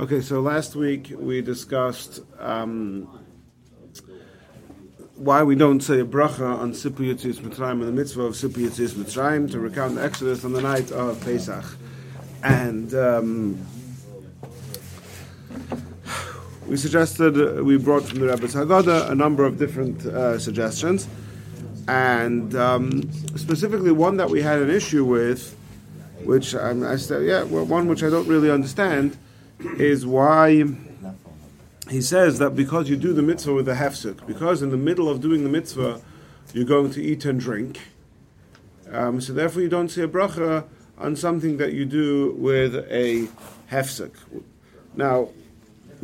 Okay, so last week we discussed um, why we don't say a bracha on Sipur Yitzis Mitzrayim and the mitzvah of Sipur Yitzis Mitzrayim to recount the Exodus on the night of Pesach. And um, we suggested, we brought from the Rebbe's Haggadah a number of different uh, suggestions. And um, specifically one that we had an issue with, which I said, yeah, well, one which I don't really understand, is why he says that because you do the mitzvah with a hefsek, because in the middle of doing the mitzvah, you're going to eat and drink, um, so therefore you don't say a bracha on something that you do with a hefsek. Now,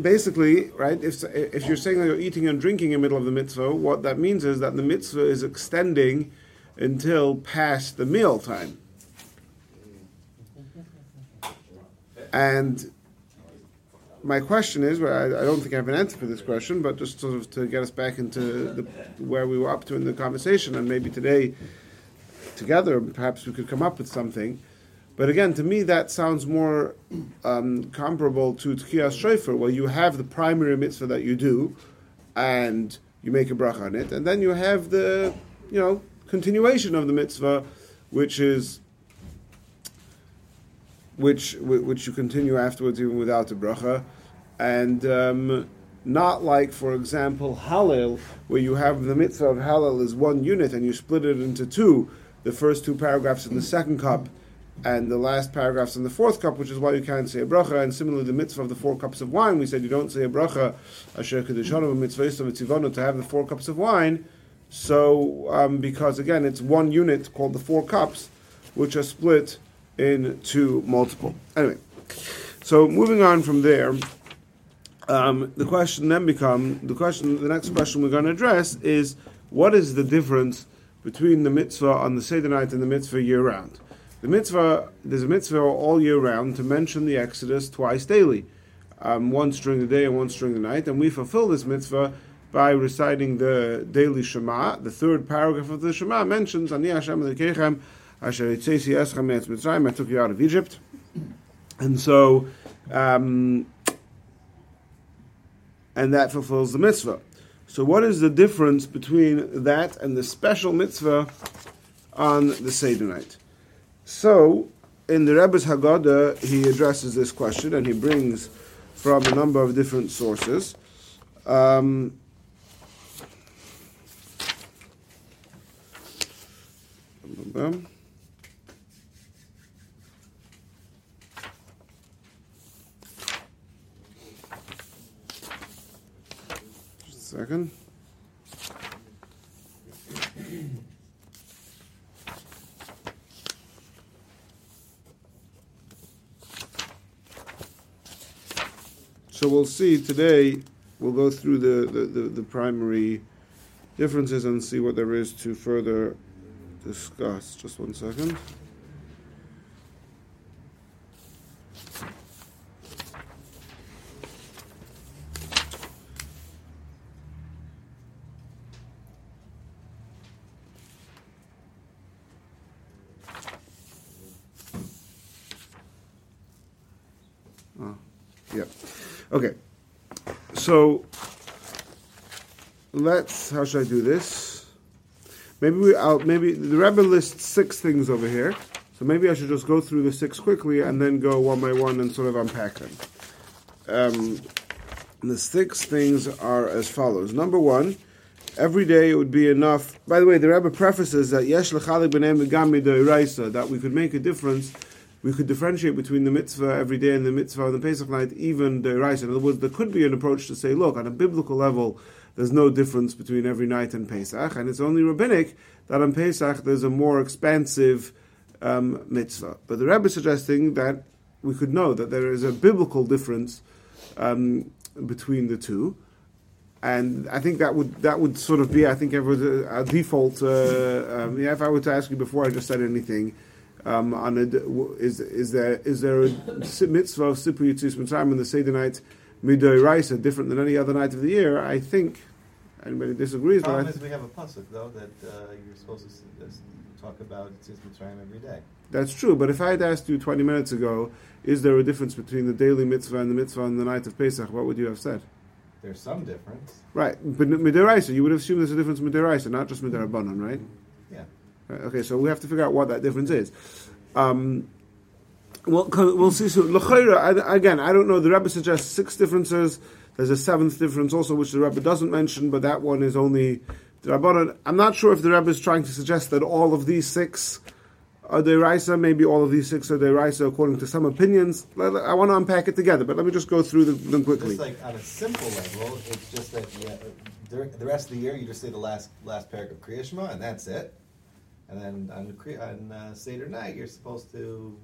basically, right, if, if you're saying that you're eating and drinking in the middle of the mitzvah, what that means is that the mitzvah is extending until past the meal time. And my question is, I, I don't think I have an answer for this question, but just sort of to get us back into the, where we were up to in the conversation, and maybe today, together, perhaps we could come up with something. But again, to me, that sounds more um, comparable to Tkiyas Shofar, where you have the primary mitzvah that you do, and you make a bracha on it, and then you have the, you know, continuation of the mitzvah, which is which which you continue afterwards even without the bracha, and um, not like, for example, Hallel, where you have the mitzvah of Hallel is one unit and you split it into two, the first two paragraphs in the second cup, and the last paragraphs in the fourth cup, which is why you can't say a bracha. And similarly, the mitzvah of the four cups of wine, we said you don't say a bracha, asher mitzvah to have the four cups of wine. So, um, because again, it's one unit called the four cups, which are split into multiple. Anyway, so moving on from there, um, the question then become the question. The next question we're going to address is what is the difference between the mitzvah on the Seder night and the mitzvah year round? The mitzvah there's a mitzvah all year round to mention the Exodus twice daily, um, once during the day and once during the night, and we fulfill this mitzvah by reciting the daily Shema. The third paragraph of the Shema mentions Ani Hashem Lekechem Asher Mitzrayim, I took you out of Egypt. And so, um, and that fulfills the mitzvah. So, what is the difference between that and the special mitzvah on the Seder night? So, in the Rebbe's Haggadah, he addresses this question and he brings from a number of different sources. Um, second. So we'll see today, we'll go through the, the, the, the, primary differences and see what there is to further discuss. Just one second. Okay, so let's. How should I do this? Maybe we. I'll, maybe the Rebbe lists six things over here, so maybe I should just go through the six quickly and then go one by one and sort of unpack them. Um, the six things are as follows. Number one, every day it would be enough. By the way, the Rebbe prefaces that yesh lechalik b'nei that we could make a difference we could differentiate between the mitzvah every day and the mitzvah on the Pesach night, even the rice. In other words, there could be an approach to say, look, on a biblical level, there's no difference between every night and Pesach, and it's only rabbinic that on Pesach there's a more expansive um, mitzvah. But the Rebbe is suggesting that we could know that there is a biblical difference um, between the two. And I think that would that would sort of be I think a, a default. Uh, um, yeah, if I were to ask you before I just said anything, um, on a, is is there is there a mitzvah of Sipur Yitzis Mitzrayim on the Seder night Midoy Raisa different than any other night of the year? I think anybody disagrees. The problem is we have a pasuk though that uh, you're supposed to talk about Tzitz Mitzrayim every day. That's true, but if I had asked you 20 minutes ago, is there a difference between the daily mitzvah and the mitzvah on the night of Pesach, what would you have said? There's some difference. Right, but midiraisa, you would assume there's a difference midiraisa, not just midirabanan, right? Yeah. Okay, so we have to figure out what that difference is. Um, well, we'll see soon. L'chayra, again, I don't know. The Rebbe suggests six differences. There's a seventh difference also, which the Rebbe doesn't mention, but that one is only Rabbanan. I'm not sure if the Rebbe is trying to suggest that all of these six are deraisa. Maybe all of these six are deraisa according to some opinions. I want to unpack it together, but let me just go through them, quickly. Just like on a simple level, it's just that yeah, the rest of the year you just say the last last paragraph of Kriya Shema and that's it. And then on on uh, Seder night you're supposed to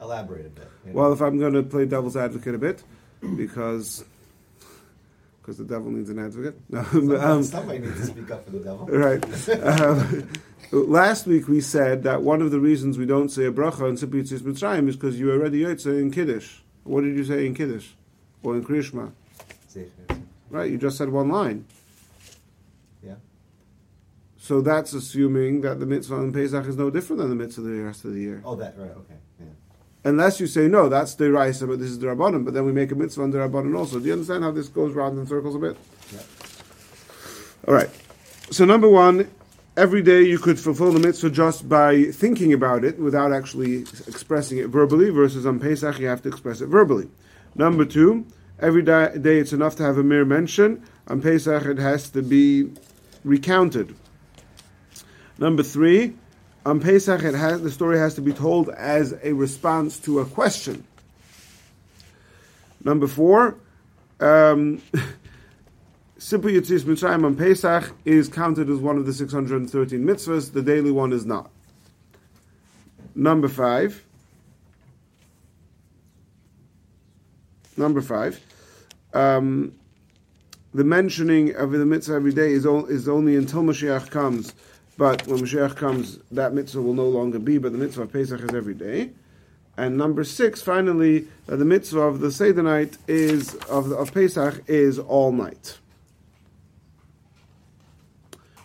elaborate a bit. you know? Well, if I'm going to play devil's advocate a bit, because because the devil needs an advocate. No, somebody, um, somebody needs to speak up for the devil. right. Um, last week we said that one of the reasons we don't say a bracha in Yitzis Mitzrayim is because you already yotze in Kiddush. What did you say in Kiddush? Or in Krishma? Right, you just said one line. So that's assuming that the mitzvah on Pesach is no different than the mitzvah the rest of the year. Oh, that right. Okay. Yeah. Unless you say, no, that's the Raisa, but this is the Rabbanim, but then we make a mitzvah on the Rabbanim also. Do you understand how this goes round in circles a bit? Yeah. All right. So number one, every day you could fulfill the mitzvah just by thinking about it without actually expressing it verbally, versus on Pesach you have to express it verbally. Number two, every day it's enough to have a mere mention. On Pesach it has to be recounted. Number three, on Pesach it has the story has to be told as a response to a question. Number four, um, Sipur Yitzis Mitzrayim on Pesach is counted as one of the 613 mitzvahs. The daily one is not. Number five. Number five. Um, the mentioning of the mitzvah every day is, o- is only until Mashiach comes. But when Mashiach comes, that mitzvah will no longer be, but the mitzvah of Pesach is every day. And number six, finally, that the mitzvah of the Seder night is of, of Pesach is all night.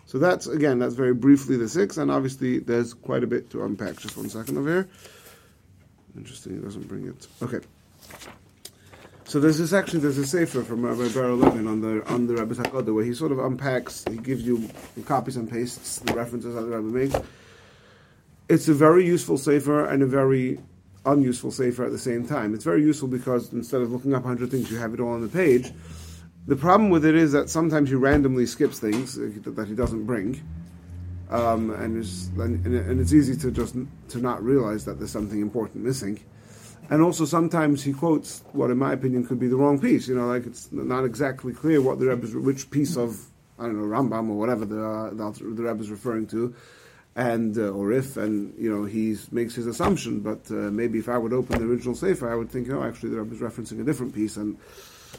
So that's again, that's very briefly the six, and obviously there's quite a bit to unpack. Just one second over here. Interesting, it doesn't bring it. Okay. So there's this actually there's a sefer from Rabbi Bar Levin on the on the Rabbi Haggadah where he sort of unpacks, he gives you he copies and pastes the references that the Rabbi makes. It's a very useful sefer and a very unuseful sefer at the same time. It's very useful because instead of looking up hundred things, you have it all on the page. The problem with it is that sometimes he randomly skips things that he doesn't bring, um, and, it's, and, and it's easy to just to not realize that there's something important missing. And also sometimes he quotes what, in my opinion, could be the wrong piece. You know, like it's not exactly clear what the Rebbe is, which piece of I don't know Rambam or whatever the uh, the, the referring to, and uh, or if, and you know he makes his assumption. But uh, maybe if I would open the original sefer, I would think, oh, actually the Rebbe is referencing a different piece, and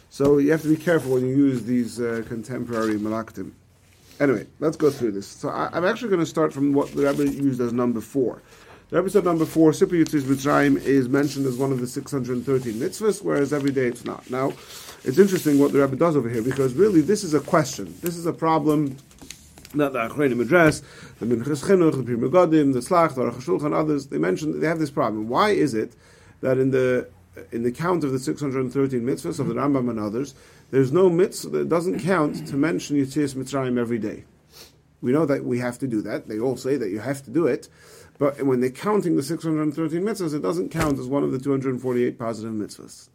so you have to be careful when you use these uh, contemporary malaktim. Anyway, let's go through this. So I, I'm actually going to start from what the Rebbe used as number four. Said number four, Sipur Yitzis Mitzrayim, is mentioned as one of the 613 mitzvahs, whereas every day it's not. Now, it's interesting what the Rebbe does over here, because really this is a question. This is a problem that the Achronim address, the Minchas Chinuch, the Pri Megadim, the Slach, the Aruch HaShulchan, others, they mention they have this problem. Why is it that in the in the count of the 613 mitzvahs of the Rambam and others, there's no mitzvah that doesn't count to mention Yitzias Mitzrayim every day? We know that we have to do that. They all say that you have to do it. But when they're counting the 613 mitzvahs, it doesn't count as one of the 248 positive mitzvahs.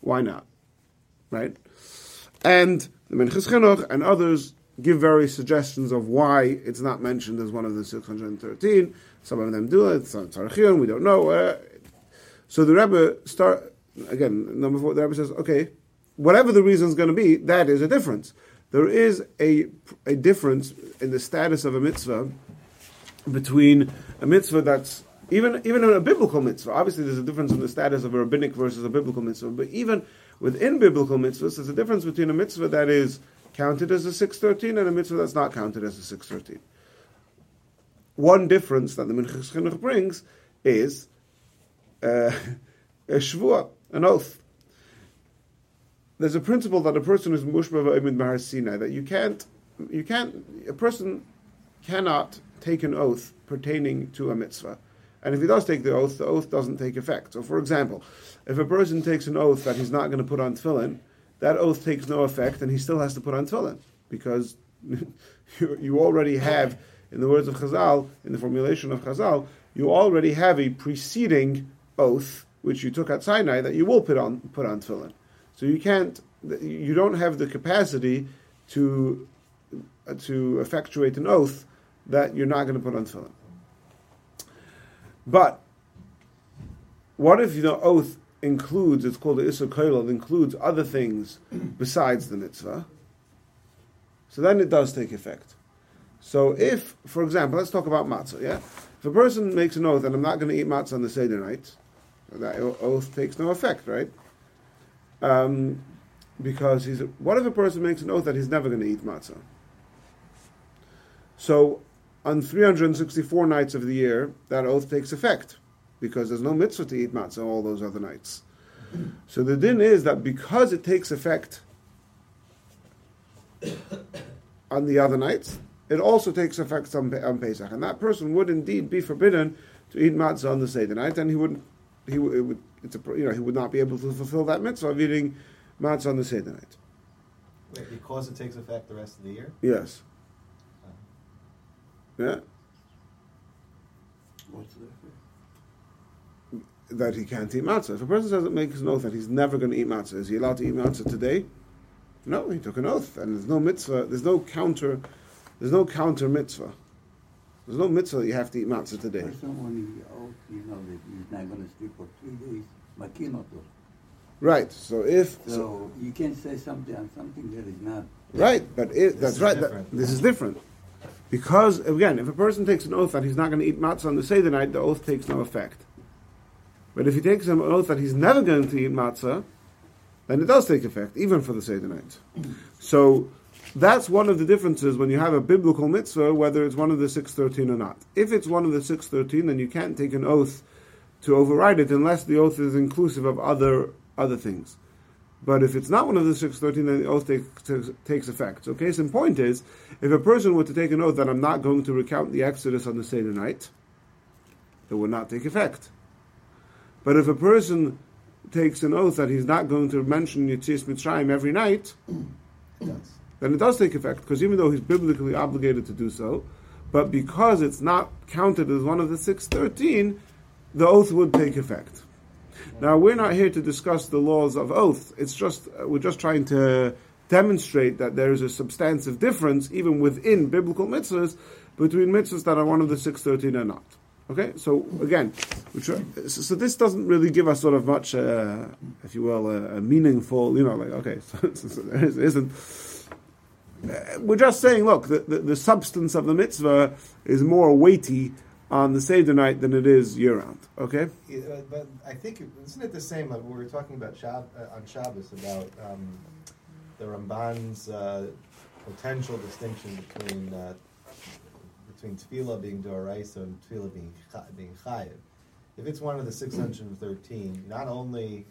Why not? Right? And the Minchas Chinuch and others give various suggestions of why it's not mentioned as one of the 613. Some of them do it, some Tzarachion, we don't know. Uh, so the Rebbe start, again, number four, the Rebbe says, okay, whatever the reason is going to be, that is a difference. There is a, a difference in the status of a mitzvah between a mitzvah that's even even in a biblical mitzvah. Obviously, there's a difference in the status of a rabbinic versus a biblical mitzvah. But even within biblical mitzvahs, there's a difference between a mitzvah that is counted as a six thirteen and a mitzvah that's not counted as a six thirteen. One difference that the Minchas brings is uh, a shvuah, an oath. There's a principle that a person is mushba v'oimid mahar Sinai that you can't, you can't, a person cannot take an oath pertaining to a mitzvah. And if he does take the oath, the oath doesn't take effect. So, for example, if a person takes an oath that he's not going to put on tefillin, that oath takes no effect, and he still has to put on tefillin because you, you already have, in the words of Chazal, in the formulation of Chazal, you already have a preceding oath which you took at Sinai that you will put on put on tefillin. So you can't, you don't have the capacity to uh, to effectuate an oath that you're not going to put on tefillin. But what if the oath includes, it's called the Issa Koilel, includes other things besides the mitzvah? So then it does take effect. So if, for example, let's talk about matzah, yeah? If a person makes an oath and I'm not going to eat matzah on the Seder night, that oath takes no effect, right? Um, because he's, what if a person makes an oath that he's never going to eat matzah? So on 364 nights of the year, that oath takes effect because there's no mitzvah to eat matzah all those other nights. So the din is that because it takes effect on the other nights, it also takes effect on, on Pesach, and that person would indeed be forbidden to eat matzah on the Seder night, and he would he would it's a, you know he would not be able to fulfill that mitzvah of eating matzah on the Seder night. Wait, because it takes effect the rest of the year. Yes. Yeah. What's the difference? That he can't eat matzah. If a person says it makes an oath that he's never going to eat matzah, is he allowed to eat matzah today? No, he took an oath, and there's no mitzvah. There's no counter. There's no counter mitzvah. There's no mitzvah that you have to eat matzah today. Person when he oath, you know that he's not going to sleep for three days. Makinoto. Right. So if So, so, you can't say something on something that is not. right, but it, This that's right. that- this is different because again, if a person takes an oath that he's not going to eat matzah on the Seder night, the oath takes no effect. But if he takes an oath that he's never going to eat matzah, then it does take effect, even for the Seder night. So that's one of the differences when you have a biblical mitzvah, whether it's one of the 613 or not. If it's one of the 613, then you can't take an oath to override it unless the oath is inclusive of other other things. But if it's not one of the 613, then the oath take, takes, takes effect. So case in point is, if a person were to take an oath that I'm not going to recount the Exodus on the Seder night, it would not take effect. But if a person takes an oath that he's not going to mention Yitzias Mitzrayim every night, Yes. then it does take effect, because even though he's biblically obligated to do so, but because it's not counted as one of the 613, the oath would take effect. Now, we're not here to discuss the laws of oath. It's just, uh, we're just trying to demonstrate that there is a substantive difference, even within biblical mitzvahs, between mitzvahs that are one of the 613 and not. Okay, so again, so this doesn't really give us sort of much, uh, if you will, a, a meaningful, you know, like, okay, so, so, there is- isn't. Uh, we're just saying, look, the, the, the substance of the mitzvah is more weighty on the Seder night than it is year round. Okay? Yeah, uh, but I think isn't it the same? Uh, we were talking about Shab, uh, on Shabbos about um, the Ramban's uh, potential distinction between uh, between tefillah being doraisa and tefillah being being chayiv. If it's one of the six hundred and thirteen, not only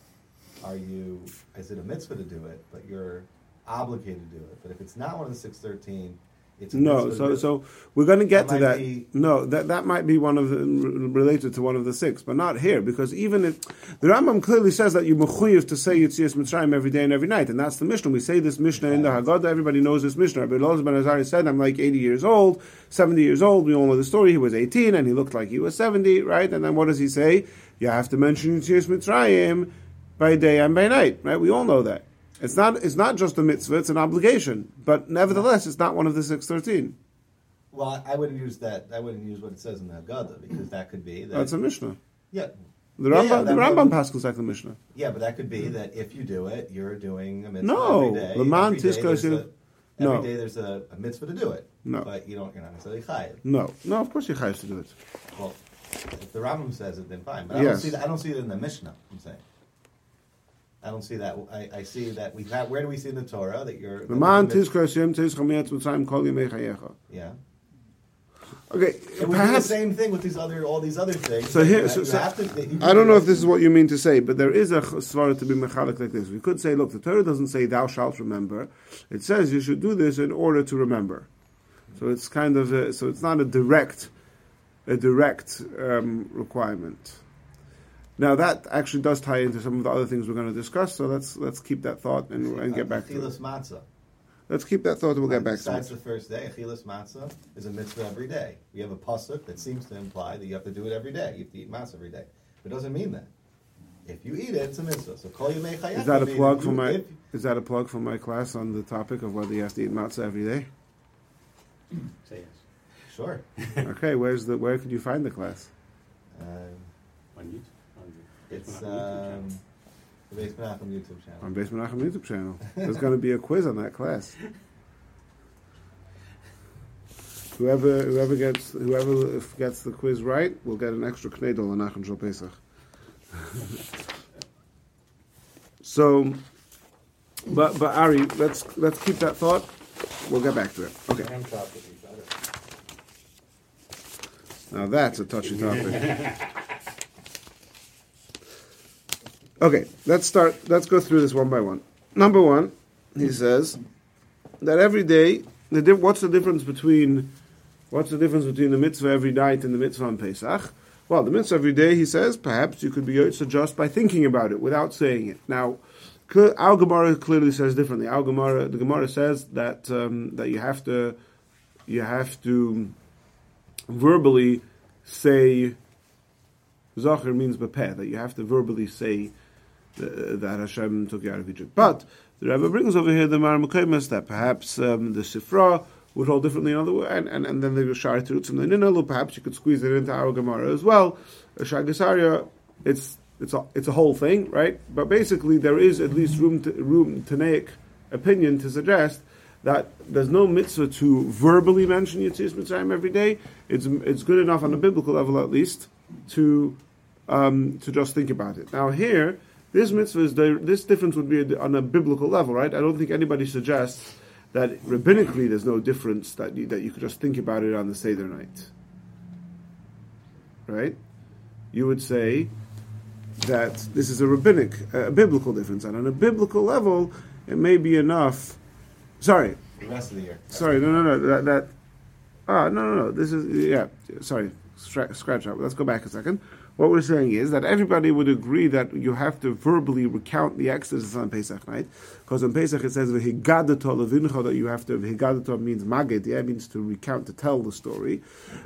are you is it a mitzvah to do it, but you're obligated to do it. But if it's not one of the six thirteen, it's No, so so we're going to get That to that. be- No, that that might be one of the related to one of the six, but not here because even if the Rambam clearly says that you mechuyev to say Yitzias Mitzrayim every day and every night, and that's the Mishnah. We say this Mishnah in the Haggadah. Everybody knows this Mishnah. Rabbi Elazar ben Azaryah said, "I'm like 80 years old, 70 years old." We all know the story. He was 18 and he looked like he was 70, right? And then what does he say? You have to mention Yitzias Mitzrayim by day and by night, right? We all know that. It's not. It's not just a mitzvah; it's an obligation. But nevertheless, it's not one of the six thirteen. Well, I wouldn't use that. I wouldn't use what it says in the Haggadah because that could be that. That's a Mishnah. yeah, The Rambam, yeah, the Rambam paskins like the Mishnah. yeah, but that could be that if you do it, you're doing a mitzvah No, every day. Leman Every day there's a- Every no. day there's a, a mitzvah to do it. No. but you don't. You're not necessarily chayiv. No, no, of course you have to do it. Well, if the Rambam says it, then fine. But I Yes. don't see that. I don't see it in the Mishnah. I'm saying. I don't see that. I, I see that we have. Where do we see in the Torah that you're? The man tizkar Hashem tizkar miyat kol yemei chayecha. Yeah. Okay, It would be the perhaps. same thing with these other all these other things. So here, so, so to- I don't know if this is what you mean to say, but there is a svara to be mechalik like this. We could say, look, the Torah doesn't say "Thou shalt remember." It says you should do this in order to remember. So it's kind of a, so it's not a direct a direct um, requirement. Now that actually does tie into some of the other things we're going to discuss. So let's let's keep that thought and, and get back to Achilas it. matzah. Let's keep that thought and we'll get back to Besides it. the first day, achilas matzah is a mitzvah every day. We have a pasuk that seems to imply that you have to do it every day. You have to eat matzah every day. But it doesn't mean that. If you eat it, it's a mitzvah. So call you Is that a plug if for my? if- Is that a plug for my class on the topic of whether you have to eat matzah every day? Say yes. Sure. Okay, where's the where could you find the class? Um, On YouTube. On the- it's on the YouTube channel. um, the Beis Menachem YouTube channel. On Beis Menachem YouTube channel. There's going to be a quiz on that class. Whoever whoever gets whoever gets the quiz right will get an extra knedel on Nachum Shal Pesach. so, but but Ari, let's let's keep that thought. We'll get back to it. Okay. Ham chocolate is better. Now that's a touchy topic. okay, let's start. Let's go through this one by one. Number one, he says that every day, the what's the difference between what's the difference between the mitzvah every night and the mitzvah on Pesach? Well, the mitzvah every day, he says, perhaps you could be yotza just by thinking about it without saying it. Now, our Gemara clearly says differently. Our Gemara, the Gemara says that um, that you have to you have to verbally say Zachar means bepeh, that you have to verbally say that Hashem took you out of Egypt. But the Rebbe brings over here the Mar Mekaymas that perhaps um, the Sifra would hold differently in other words, and, and, and then the Shari Terutz and the Ninalu, perhaps you could squeeze it into our Gemara as well. A Shagisaria, it's it's a, it's a whole thing, right? But basically, there is at least room to, room Tanaic opinion to suggest that there's no mitzvah to verbally mention Yitzias Mitzrayim every day. It's it's good enough on a biblical level at least to um, to just think about it. Now here, this mitzvah is this difference would be on a biblical level, right? I don't think anybody suggests that rabbinically there's no difference that you, that you could just think about it on the seder night, right? You would say that this is a rabbinic, a biblical difference, and on a biblical level, it may be enough. Sorry, The rest of the year. Sorry, no, no, no. That, that ah, no, no, no. This is yeah. Sorry, scratch that. Let's go back a second. What we're saying is that everybody would agree that you have to verbally recount the Exodus on Pesach night, because on Pesach it says v'higadato levincha that you have to. V'higadato means magid, yeah, means to recount, to tell the story.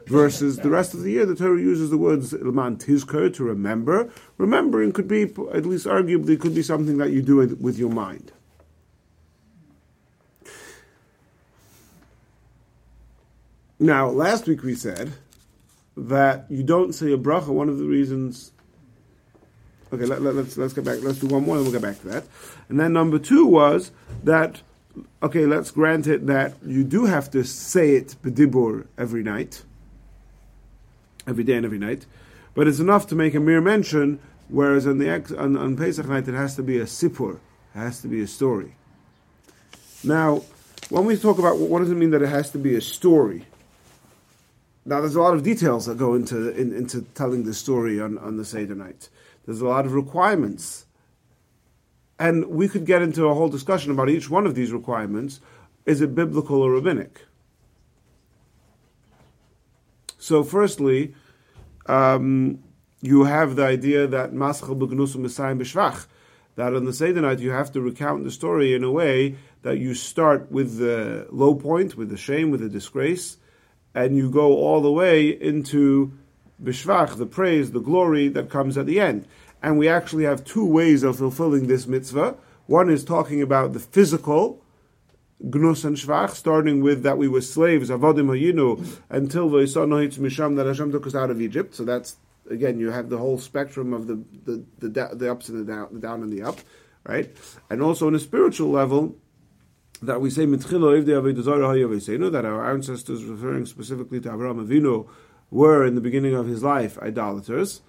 Versus the rest of the year, the Torah uses the words ilman tizker to remember. Remembering could be, at least arguably, could be something that you do it with your mind. Now, last week we said that you don't say a bracha. One of the reasons. Okay, let, let, let's let's get back. Let's do one more, and we'll get back to that. And then number two was that. Okay, let's grant it that you do have to say it bedibur every night, every day and every night, but it's enough to make a mere mention. Whereas on the on, on Pesach night, it has to be a sipur, it has to be a story. Now, when we talk about what does it mean that it has to be a story, now, there's a lot of details that go into in, into telling the story on, on the Seder night. There's a lot of requirements. And we could get into a whole discussion about each one of these requirements. Is it biblical or rabbinic? So, firstly, um, you have the idea that Maschal Begnusum Messiah B'Shvach, that on the Seder night you have to recount the story in a way that you start with the low point, with the shame, with the disgrace, and you go all the way into Bishvach, the praise, the glory that comes at the end. And we actually have two ways of fulfilling this mitzvah. One is talking about the physical, Gnus and Shvach, starting with that we were slaves, Avodim Hayinu, until Vayisanohitz Misham, that Hashem took us out of Egypt. So that's, again, you have the whole spectrum of the, the, the, the ups and the down, the down and the up, right? And also on a spiritual level, that we say that our ancestors, referring specifically to Avraham Avinu, were in the beginning of his life idolaters,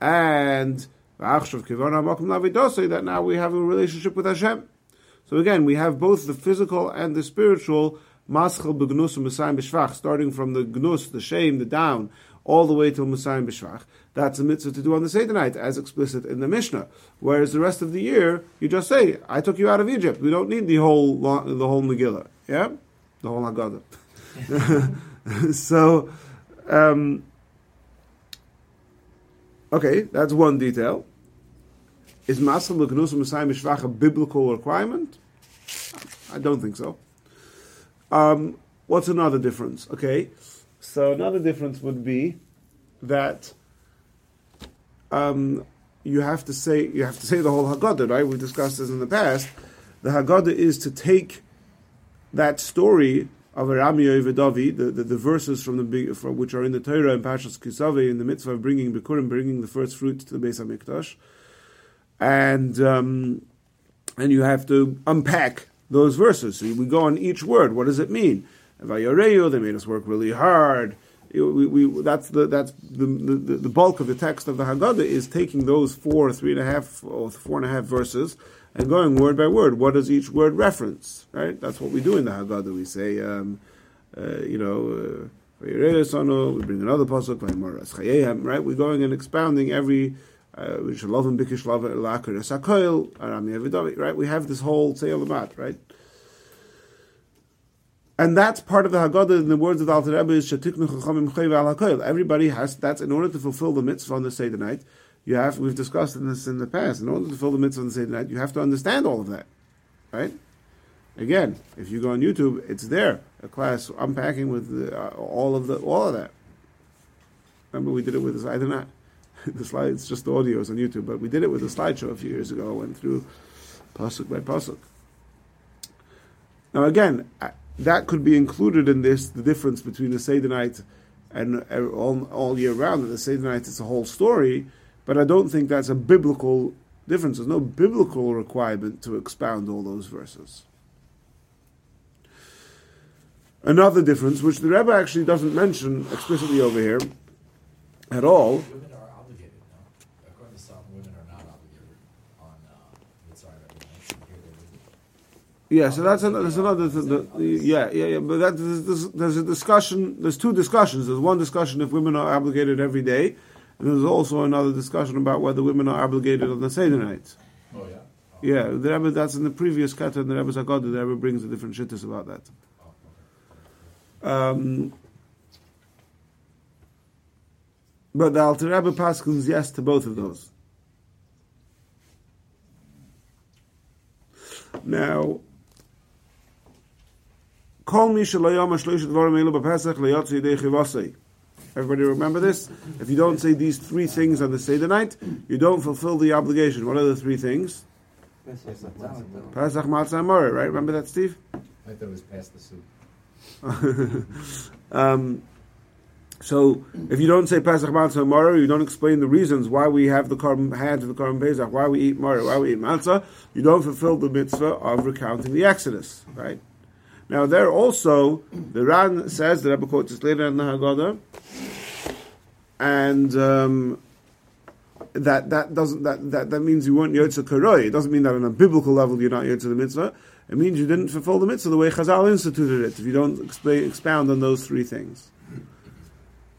and that now we have a relationship with Hashem. So again, we have both the physical and the spiritual maschel begnus starting from the gnus, the shame, the down, all the way till Messiah b'shvach. That's a mitzvah to do on the Seder night, as explicit in the Mishnah. Whereas the rest of the year, you just say, "I took you out of Egypt." We don't need the whole the whole Megillah, yeah, the whole Haggadah. so, um, okay, that's one detail. Is Masal L'Knus Messiah Mishvach a biblical requirement? I don't think so. Um, what's another difference? Okay, so another difference would be that um, you have to say you have to say the whole Haggadah, right? We've discussed this in the past. The Haggadah is to take that story of Arami David, the, the, the verses from the from, which are in the Torah and Parshas Ki Savo in the mitzvah of bringing Bikurim, bringing the first fruit to the Beis Hamikdash and um, and you have to unpack those verses. So we go on each word. What does it mean? Vayoreu, they made us work really hard. We, we, that's the that's the, the, the bulk of the text of the Haggadah is taking those four, three and a half, or four and a half verses and going word by word. What does each word reference? Right. That's what we do in the Haggadah. We say, um, uh, you know, uh, we bring another pasuk, right? We're going and expounding every uh, right? We have this whole Mat, right? And that's part of the Haggadah in the words of the Alter Rebbe is Everybody has that's in order to fulfill the mitzvah on the Seder night. You have we've discussed this in the past. In order to fulfill the mitzvah on the Seder night, you have to understand all of that, right? Again, if you go on YouTube, it's there a class unpacking with the, uh, all of the all of that. Remember we did it with this. I did not the slides, just the audio audios on YouTube, but we did it with a slideshow a few years ago. Went through pasuk by pasuk. Now again, that could be included in this. The difference between the Seder night and uh, all, all year round. And the Seder night is a whole story, but I don't think that's a biblical difference. There's no biblical requirement to expound all those verses. Another difference, which the Rebbe actually doesn't mention explicitly over here at all, Yeah, so that's another. That's another the, the, yeah, yeah, yeah. But that, there's, there's, a discussion. There's two discussions. There's one discussion if women are obligated every day, and there's also another discussion about whether women are obligated on the Seder night. Oh yeah. Oh. Yeah, the Rebbe, that's in the previous kata, and the Rebbe Zagod, the Rebbe brings a different shittas about that. Um, but the Alter Rebbe paskins yes to both of those. Now, Everybody remember this? If you don't say these three things on the Seder night, you don't fulfill the obligation. What are the three things? Pesach Matzah Maror, right? Remember that, Steve? I thought it was past the soup. um, so if you don't say Pesach Matzah Maror, you don't explain the reasons why we have the korban hands of the korban Pesach, why we eat Maror, why we eat Matzah, you don't fulfill the mitzvah of recounting the Exodus, right? Now there also the Ran says the Rebbe quotes this later in the Haggadah, and um, that that doesn't that, that, that means you weren't Yotze Karoi. It doesn't mean that on a biblical level you're not Yotze the mitzvah. It means you didn't fulfill the mitzvah the way Chazal instituted it. If you don't expound on those three things,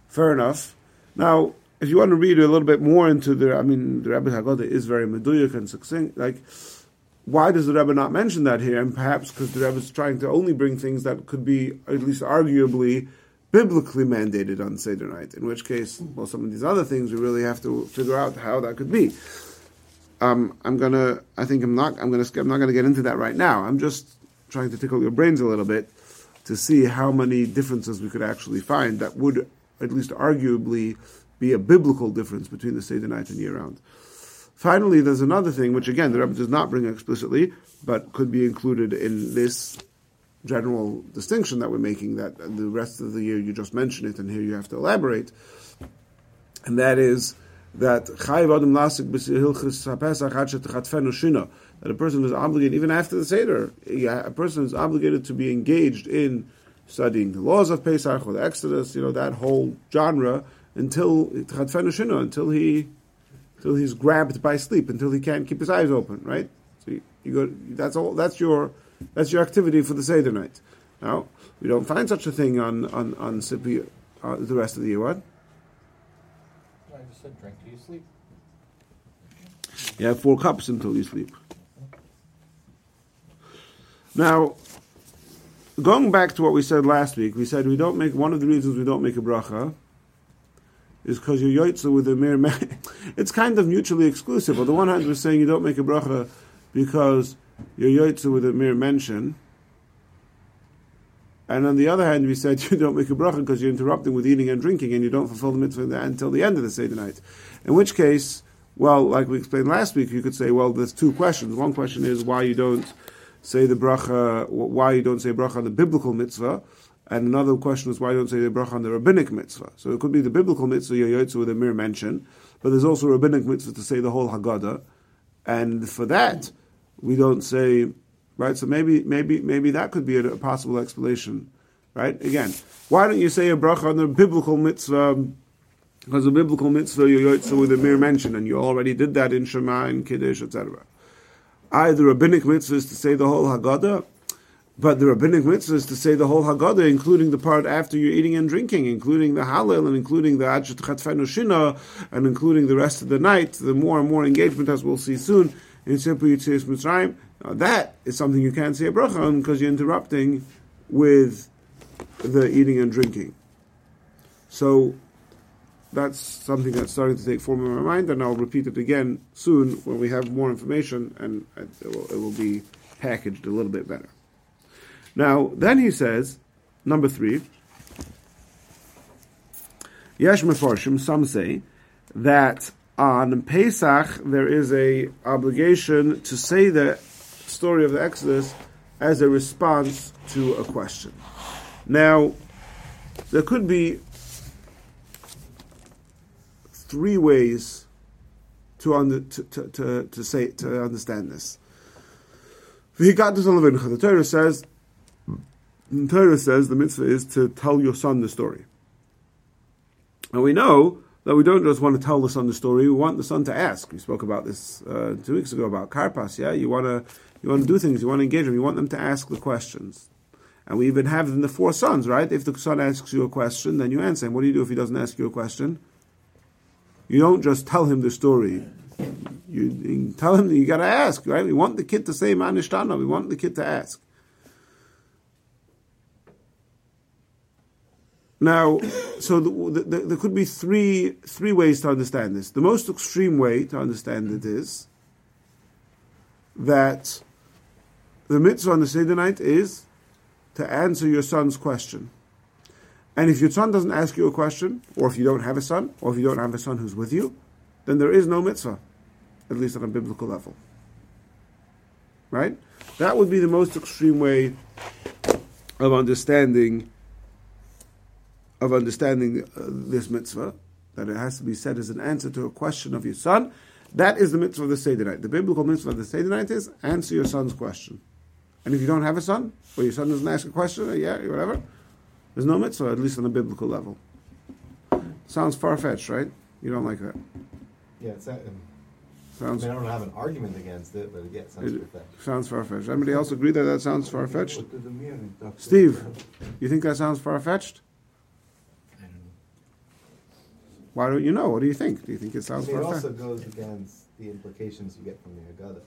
fair enough. Now, if you want to read a little bit more into the, I mean, the Rebbe Haggadah is very meduyak and succinct. Like why does the Rebbe not mention that here? And perhaps because the Rebbe is trying to only bring things that could be, at least arguably, biblically mandated on Seder night. In which case, well, some of these other things we really have to figure out how that could be. Um, I'm gonna. I think I'm not. I'm gonna. I'm not gonna get into that right now. I'm just trying to tickle your brains a little bit to see how many differences we could actually find that would, at least arguably, be a biblical difference between the Seder night and year round. Finally, there's another thing, which again the Rebbe does not bring explicitly, but could be included in this general distinction that we're making. That the rest of the year you just mentioned it, and here you have to elaborate, and that is that that a person is obligated even after the seder. A person is obligated to be engaged in studying the laws of Pesach or the Exodus, you know that whole genre until until he until he's grabbed by sleep, until he can't keep his eyes open, right? So you, you go. That's all. That's your that's your activity for the seder night. Now we don't find such a thing on on on Sipi, uh, the rest of the year. What? I just said drink till you sleep. You have four cups until you sleep. Now, going back to what we said last week, we said we don't make one of the reasons we don't make a bracha is because you're yotze with a mere. Me- it's kind of mutually exclusive. On the one hand, we're saying you don't make a bracha because you're yotze with a mere mention, and on the other hand, we said you don't make a bracha because you're interrupting with eating and drinking, and you don't fulfill the mitzvah until the end of the seder night. In which case, well, like we explained last week, you could say, well, there's two questions. One question is why you don't say the bracha, why you don't say bracha on the biblical mitzvah, and another question is why you don't say the bracha on the rabbinic mitzvah. So it could be the biblical mitzvah, Yoyotze with a mere mention, but there's also rabbinic mitzvah to say the whole Haggadah, and for that, we don't say, right, so maybe, maybe, maybe that could be a, a possible explanation, right? Again, why don't you say a bracha on the biblical mitzvah, because the biblical mitzvah you Yoyotze with a mere mention, and you already did that in Shema and Kiddush, etc. Either rabbinic mitzvah is to say the whole Haggadah, but the rabbinic mitzvah is to say the whole Haggadah, including the part after you're eating and drinking, including the Hallel, and including the Ajit Chatfenu Shina, and including the rest of the night, the more and more engagement, as we'll see soon, in Sipur Yitzias Mitzrayim. Now that is something you can't say a bracha on because you're interrupting with the eating and drinking. So that's something that's starting to take form in my mind, and I'll repeat it again soon when we have more information, and it will, it will be packaged a little bit better. Now, then he says, number three, Yesh Mefarshim, some say that on Pesach there is a obligation to say the story of the Exodus as a response to a question. Now, there could be three ways to, under, to, to, to, to say to understand this. The Torah says the Torah says the mitzvah is to tell your son the story. And we know that we don't just want to tell the son the story; we want the son to ask. We spoke about this uh, two weeks ago about karpas. Yeah, you want to you want to do things, you want to engage them, you want them to ask the questions. And we even have the four sons, right? If the son asks you a question, then you answer him. What do you do if he doesn't ask you a question? You don't just tell him the story. You, you tell him you got to ask, right? We want the kid to say manishtana. We want the kid to ask. Now, so the, the, there could be three three ways to understand this. The most extreme way to understand it is that the mitzvah on the Seder night is to answer your son's question. And if your son doesn't ask you a question, or if you don't have a son, or if you don't have a son who's with you, then there is no mitzvah, at least on a biblical level. Right? That would be the most extreme way of understanding of understanding uh, this mitzvah, that it has to be said as an answer to a question of your son. That is the mitzvah of the Seder night. The biblical mitzvah of the Seder night is answer your son's question. And if you don't have a son, or your son doesn't ask a question, or yeah, whatever, there's no mitzvah, at least on a biblical level. Sounds far fetched, right? You don't like that. Yeah, it's that. I Sounds mean, I don't have an argument against it, but yeah, it sounds It- perfect. sounds far fetched. Anybody else agree that that sounds far fetched? Go to the mirror and talk to Steve, you think that sounds far fetched? I don't know. Why don't you know? What do you think? Do you think it I sounds mean, it also goes against the implications you get from the Haggadah.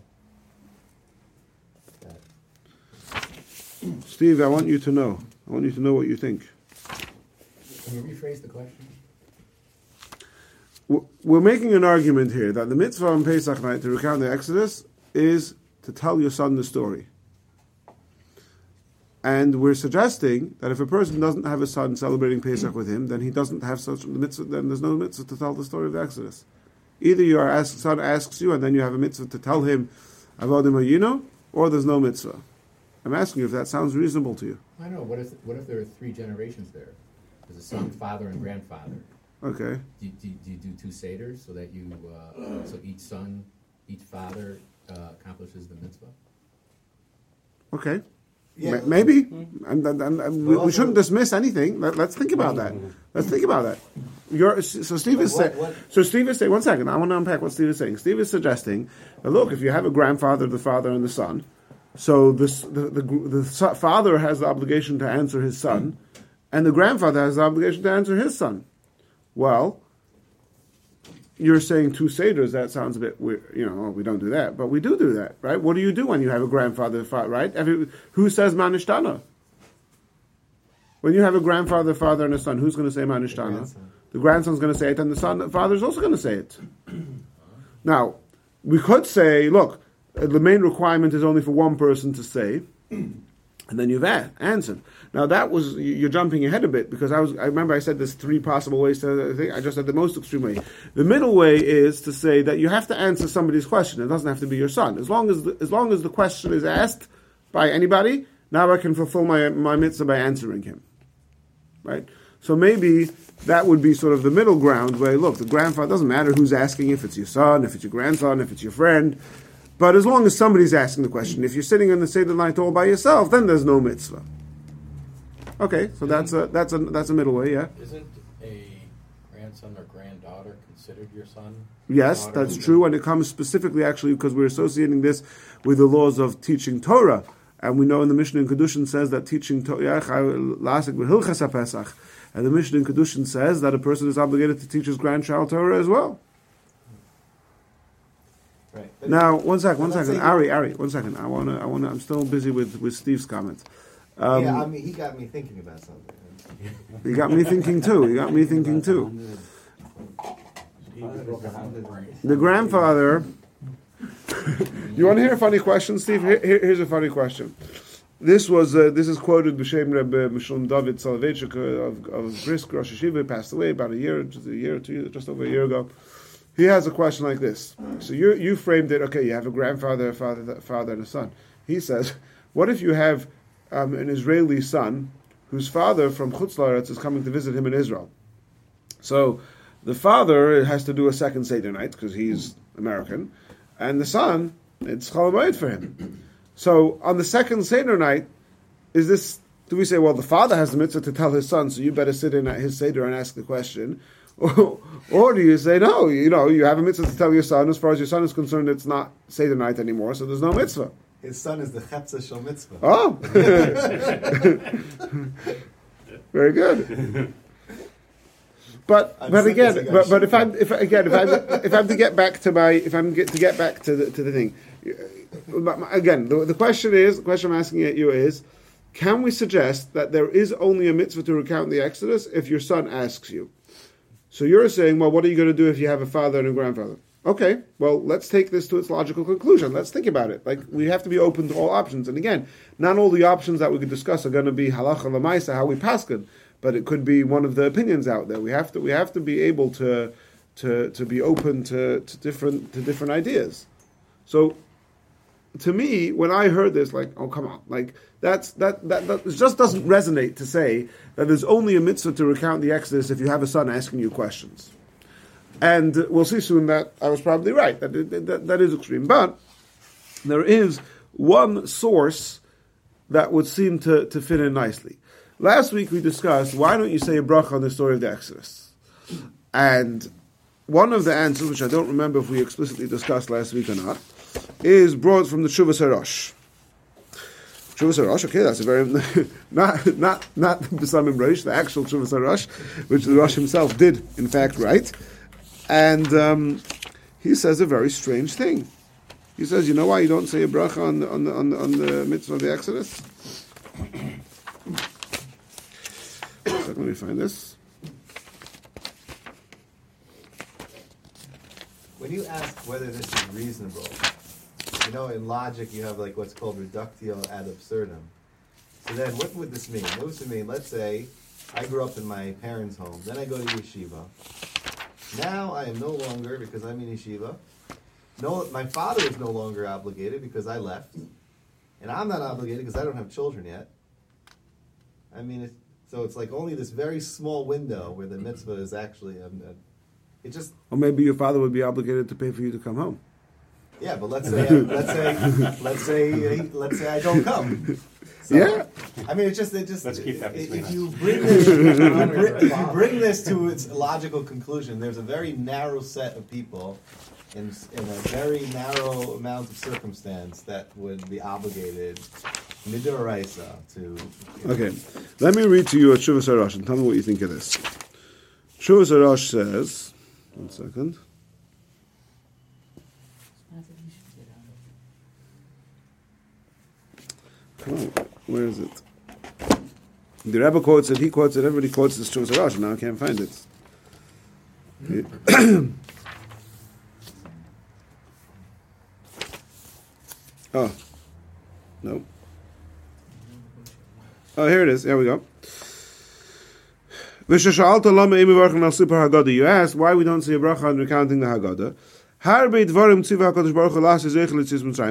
Steve, I want you to know. I want you to know what you think. Can you rephrase the question? We're- We're making an argument here that the mitzvah on Pesach night to recount the Exodus is to tell your son the story. And we're suggesting that if a person doesn't have a son celebrating Pesach with him, then he doesn't have such mitzvah. Then there's no mitzvah to tell the story of the Exodus. Either your ask, son asks you, and then you have a mitzvah to tell him avodim hayino, or there's no mitzvah. I'm asking you if that sounds reasonable to you. I don't know. What if what if there are three generations there? There's a son, father, and grandfather. Okay. Do, do, do you do two seders so that you uh, so each son, each father uh, accomplishes the mitzvah? Okay. Yeah. Ma- Maybe. And, and, and, and we, we shouldn't dismiss anything. Let, us think about that. Let's think about that. You're, so Steve is saying. So Steve is saying. One second. I want to unpack what Steve is saying. Steve is suggesting that look, if you have a grandfather, the father, and the son, so this the the, the so- father has the obligation to answer his son, and the grandfather has the obligation to answer his son. Well, you're saying two seders. That sounds a bit weird. You know, we don't do that, but we do do that, right? What do you do when you have a grandfather, fa- right? Every, who says manishtana? When you have a grandfather, father, and a son, who's going to say The grandson. The grandson's going to say it, and the son, the father's also going to say it. now, we could say, look, the main requirement is only for one person to say, and then you've answered. Now that was you- you're jumping ahead a bit because I was I remember I said there's three possible ways to think I just said the most extreme way. The middle way is to say that you have to answer somebody's question. It doesn't have to be your son. As long as the, as long as the question is asked by anybody, now I can fulfill my my mitzvah by answering him. Right? So maybe that would be sort of the middle ground where look, the grandfather doesn't matter who's asking if it's your son, if it's your grandson, if it's your friend. But as long as somebody's asking the question, if you're sitting in the Seder night all by yourself, then there's no mitzvah. Okay, so that's a that's a that's a middle way, yeah. Isn't a grandson or granddaughter considered your son? Yes, Daughter? that's true, and it comes specifically actually because we're associating this with the laws of teaching Torah, and we know in the Mishnah in Kedushin says that teaching Torah, and the Mishnah in Kedushin says that a person is obligated to teach his grandchild Torah as well. Right. Now, one second, one But let's second, say- Ari, Ari, one second. I wanna, I wanna. I'm still busy with with Steve's comments. Um, yeah, I mean, he got me thinking about something. he got me thinking too. He got me thinking too. The grandfather. you want to hear a funny question, Steve? Here, here- here's a funny question. This was uh, this is quoted B'Shem Rebbe Meshulam David Soloveitchik uh, of of Brisk Rosh Yeshiva passed away about a year, just a year or two, just over a year ago. He has a question like this. So you you framed it. Okay, you have a grandfather, a father, father, and a son. He says, what if you have um, an Israeli son whose father from Chutz is coming to visit him in Israel? So the father has to do a second Seder night because he's American, and the son, it's Chalamayit for him. So on the second Seder night, is this, do we say, well, the father has the mitzvah to tell his son, so you better sit in at his Seder and ask the question? Or, or do you say, no, you know, you have a mitzvah to tell your son, as far as your son is concerned, it's not Seder night anymore, so there's no mitzvah. His son is the Chepza Shel Mitzvah. Oh! Very good. But I'm but again, but, but if I'm if again if I'm if I'm to get back to my if I'm get, to get back to the to the thing, again the, the question is the question I'm asking at you is, can we suggest that there is only a mitzvah to recount the Exodus if your son asks you? So you're saying, well, what are you going to do if you have a father and a grandfather? Okay, well, let's take this to its logical conclusion. Let's think about it. Like we have to be open to all options. And again, not all the options that we could discuss are going to be halacha lemaisa, how we paskin, but it could be one of the opinions out there. We have to we have to be able to to to be open to, to different to different ideas. So to me, when I heard this, like, oh come on, like that's that that, that it just doesn't resonate to say that there's only a mitzvah to recount the Exodus if you have a son asking you questions. And we'll see soon that I was probably right. That that, that is extreme, but there is one source that would seem to, to fit in nicely. Last week we discussed why don't you say a bracha on the story of the Exodus, and one of the answers, which I don't remember if we explicitly discussed last week or not, is brought from the Shuvas Harosh. Shuvas Harosh, okay, that's a very not not not the Besamim Rosh, the actual Shuvas Harosh, which the Rosh himself did in fact write, and um, he says a very strange thing. He says, you know why you don't say a bracha on the on the on the, on the mitzvah of the Exodus? So let me find this. When you ask whether this is reasonable, you know, in logic you have like what's called reductio ad absurdum. So then, what would this mean? What would it mean? Let's say I grew up in my parents' home, then I go to yeshiva. Now I am no longer because I'm in yeshiva. No, my father is no longer obligated because I left, and I'm not obligated because I don't have children yet. I mean, it's, so it's like only this very small window where the mitzvah is actually. Um, uh, it just Or maybe your father would be obligated to pay for you to come home. Yeah, but let's say let's say let's say let's say I don't come. So, Yeah. I mean, it's just it just Let's keep that if between you bring this if you bring, if you bring this to its logical conclusion, there's a very narrow set of people in in a very narrow amount of circumstance that would be obligated midoraisa to. Okay, let me read to you a Shuvas Harosh and tell me what you think of this. Shuvas Harosh says, one second. Where is it? The Rebbe quotes it, he quotes it, everybody quotes this Trumas Rosh, now I can't find it. oh. No. Oh, here it is. There we go. You asked why we don't see a bracha on recounting the Haggadah.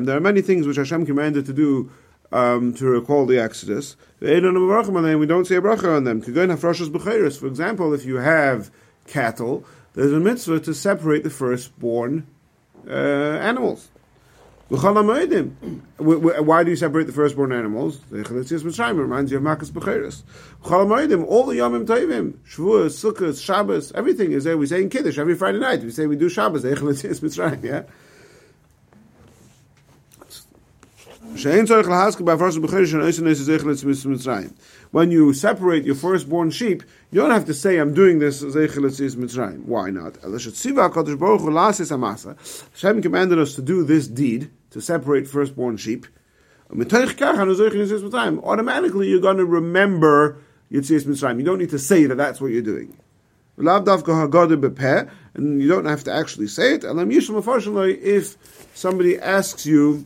There are many things which Hashem commanded to do um, to recall the Exodus. We don't say a bracha on them. For example, if you have cattle, there's a mitzvah to separate the firstborn uh, animals. Why do you separate the firstborn animals? It reminds you of Makas Bechoros. All the Yomim Tovim, Shavuos, Sukkot, Shabbos, everything is there. We say in Kiddush every Friday night. We say we do Shabbos. Yeah. When you separate your firstborn sheep, you don't have to say, I'm doing this Why not? Hashem commanded us to do this deed, to separate firstborn sheep. Automatically, you're going to remember Yitzias Mitzrayim. You don't need to say that that's what you're doing. And you don't have to actually say it. If somebody asks you,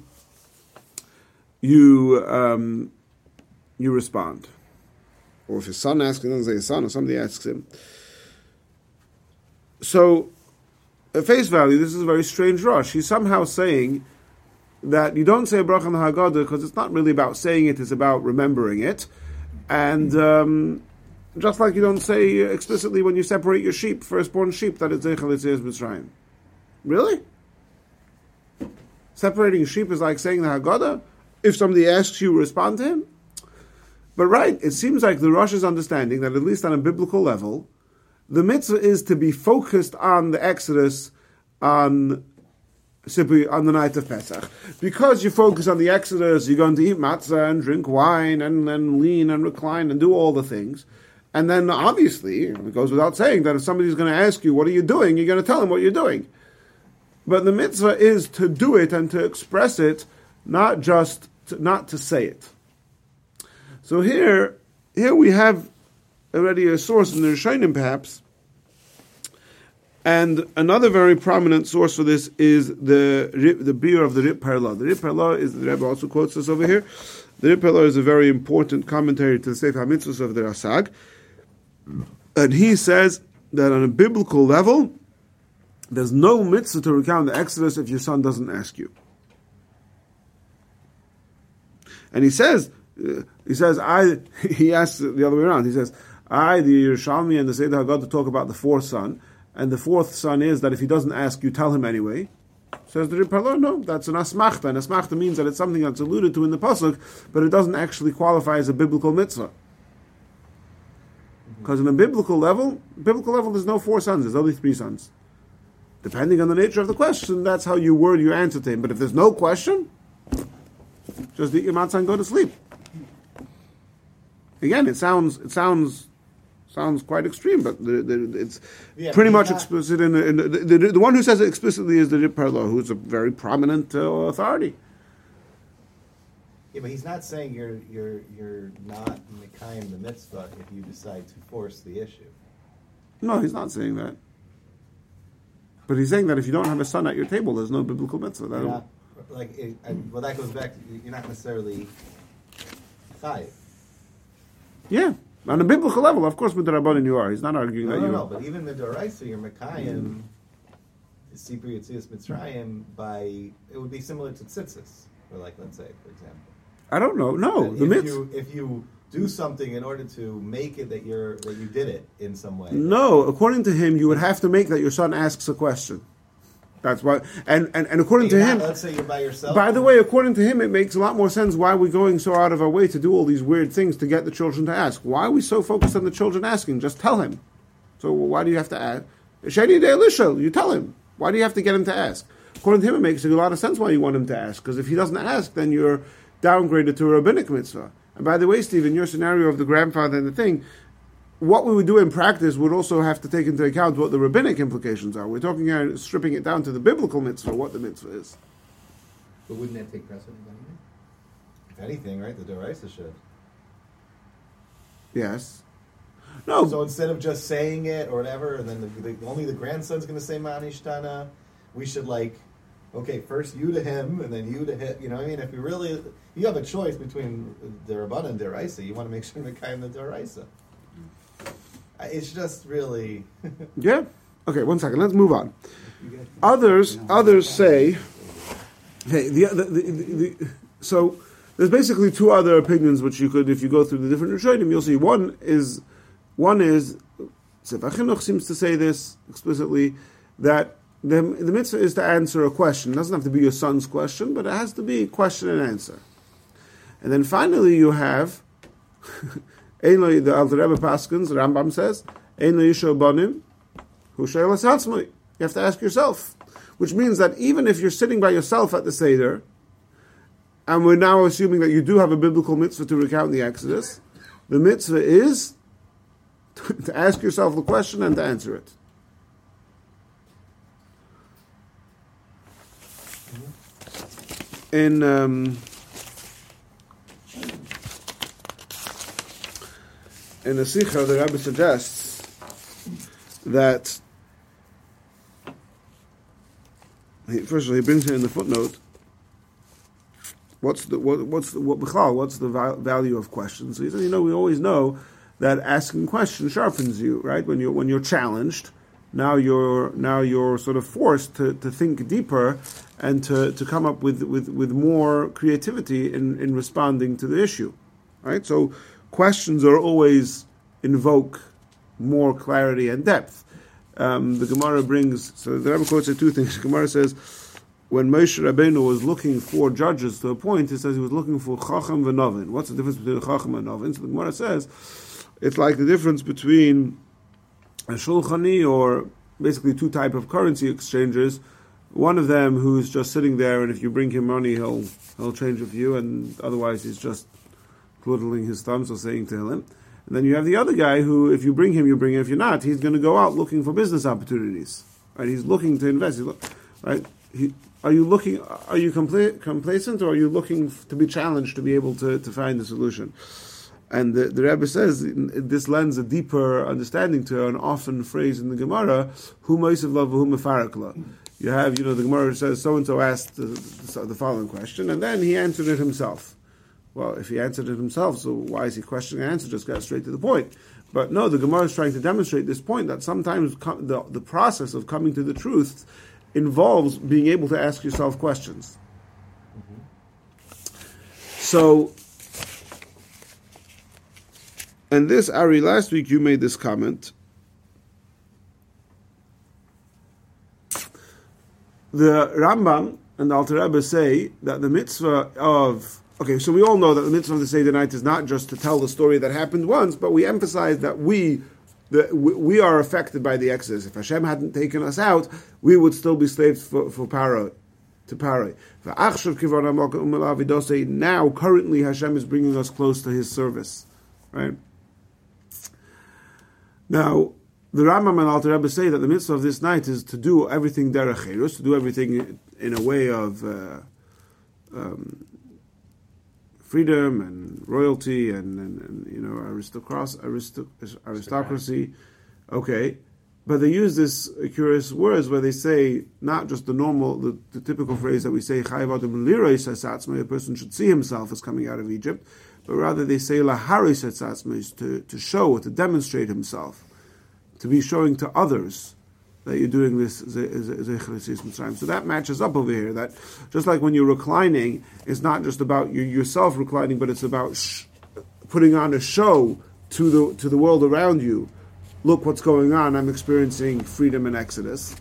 you um, you respond. Or if his son asks, he doesn't say his son, or somebody asks him. So, at face value, this is a very strange Rosh. He's somehow saying that you don't say a bracha on the Haggadah because it's not really about saying it; it's about remembering it. And um, just like you don't say explicitly when you separate your sheep, firstborn sheep, that it's Zecher Mitzrayim. Really? Separating sheep is like saying the Haggadah? If somebody asks you, respond to him. But right, it seems like the Rosh is understanding that at least on a biblical level, the mitzvah is to be focused on the Exodus on simply on the night of Pesach. Because you focus on the Exodus, you're going to eat matzah and drink wine and, and lean and recline and do all the things. And then obviously, it goes without saying that if somebody's going to ask you, what are you doing? You're going to tell them what you're doing. But the mitzvah is to do it and to express it, not just to, not to say it. So here, here we have already a source in the Rishonim, perhaps. And another very prominent source for this is the the beer of the Rip Parla. The Rip Parla is the Rebbe also quotes this over here. The Rip Parla is a very important commentary to the Sefer HaMitzvahs of the Rasag, and he says that on a biblical level, there's no mitzvah to recount the Exodus if your son doesn't ask you. And he says, uh, he says, I, he asks the other way around. He says, I, the Yerushalmi and the Seder to talk about the fourth son, and the fourth son is that if he doesn't ask, you tell him anyway. Says the Ripalo, no, that's an asmachta. An asmachta means that it's something that's alluded to in the pasuk, but it doesn't actually qualify as a biblical mitzvah. Because in a biblical level, biblical level, there's no four sons. There's only three sons. Depending on the nature of the question, that's how you word your answer to him. But if there's no question, just eat your matzah and go to sleep. Again, it sounds it sounds sounds quite extreme, but the, the, it's yeah, pretty much not, explicit in, the, in the, the, one who says it explicitly is the Riparlo, who's a very prominent uh, authority. Yeah, but he's not saying you're you're you're not Mekayim the mitzvah if you decide to force the issue. No, he's not saying that. But he's saying that if you don't have a son at your table, there's no biblical mitzvah like, it, and, well, that goes back. To, you're not necessarily chayiv. Yeah, on a biblical level, of course, with the rabbanon you are. He's not arguing no, that no, you. No, but even the doraisa, you're mekayim. Sipur Yitzias Mitzrayim by it would be similar to tzitzis, or like let's say, for example. I don't know. No, the if you if you do something in order to make it that you're that you did it in some way. No, according to him, you would have to make that your son asks a question. That's why, and, and, and according to him, let's say you're by yourself. By the way, according to him, it makes a lot more sense why we're going so out of our way to do all these weird things to get the children to ask. Why are we so focused on the children asking? Just tell him. So why do you have to ask? Shani de Elisha, you tell him. Why do you have to get him to ask? According to him, it makes a lot of sense why you want him to ask. Because if he doesn't ask, then you're downgraded to a rabbinic mitzvah. And by the way, Steve, in your scenario of the grandfather and the thing, what we would do in practice would also have to take into account what the rabbinic implications are. We're talking here, stripping it down to the biblical mitzvah, what the mitzvah is. But wouldn't that take precedence anyway? If anything, right? The Doraisa should. Yes. No. So instead of just saying it or whatever, and then the, the, only the grandson's going to say Manishtana, we should like, okay, first you to him, and then you to him. You know, what I mean, if you really, you have a choice between the Rabban and Deraisa, you want to make sure to kind the Deraisa. It's just really. yeah. Okay. One second. Let's move on. Others. Others say. hey, The, the, the, the, so there's basically two other opinions which you could, if you go through the different Rishonim, you'll see. One is, one is, Sefer seems to say this explicitly that the, the mitzvah is to answer a question. It doesn't have to be your son's question, but it has to be question and answer. And then finally, you have The Alter Rebbe Paskins, Rambam says, Ein lo yisho bonim, hu she'elas atzmai. You have to ask yourself, which means that even if you're sitting by yourself at the seder, and we're now assuming that you do have a biblical mitzvah to recount the Exodus, the mitzvah is to ask yourself the question and to answer it. In um, in the Sikha, the Rebbe suggests that he, first of all, he brings it in the footnote. What's the what, what's the what, what's the val- value of questions? So he says, you know, we always know that asking questions sharpens you, right? When you when you're challenged, now you're now you're sort of forced to, to think deeper and to, to come up with, with, with more creativity in, in responding to the issue. Right? So questions are always invoke more clarity and depth. Um, the Gemara brings so the Rebbe quotes two things. The Gemara says when Moshe Rabbeinu was looking for judges to appoint, he says he was looking for Chacham and Novin. What's the difference between Chacham and Novin? So the Gemara says it's like the difference between a shulchani or basically two type of currency exchanges. One of them who's just sitting there, and if you bring him money, he'll he'll change with you, and otherwise he's just twiddling his thumbs or saying to him. And then you have the other guy who, if you bring him, you bring him. If you're not, he's going to go out looking for business opportunities. Right? He's looking to invest. Look, right? He, are you looking? Are you compla- complacent, or are you looking to be challenged to be able to, to find the solution? And the, the Rebbe says this lends a deeper understanding to an often phrase in the Gemara, "Hu moisav love, hu mefarakla." You have, you know, the Gemara says so and so asked the, the following question, and then he answered it himself. Well, if he answered it himself, so why is he questioning the answer? Just get straight to the point. But no, the Gemara is trying to demonstrate this point that sometimes the, the process of coming to the truth involves being able to ask yourself questions. Mm-hmm. So, and this, Ari, last week you made this comment. The Rambam and the Alter Rebbe say that the mitzvah of okay, so we all know that the mitzvah of the Seder night is not just to tell the story that happened once, but we emphasize that we we, we are affected by the Exodus. If Hashem hadn't taken us out, we would still be slaves for, for Paro, to Paro. Now, currently, Hashem is bringing us close to His service, right? Now, the Rambam and Alter Rebbe say that the mitzvah of this night is to do everything derech to do everything in a way of uh, um, freedom and royalty and, and, and you know aristocracy, aristo- aristocracy. Okay, but they use this curious words where they say not just the normal, the, the typical phrase that we say "chayav adam lirois a person should see himself as coming out of Egypt, but rather they say "laharis hasatzmai," to to show, or to demonstrate himself, to be showing to others that you're doing this Zecher Mitzrayim. So that matches up over here. That just like when you're reclining, it's not just about you yourself reclining, but it's about sh- putting on a show to the to the world around you. Look what's going on. I'm experiencing freedom and exodus.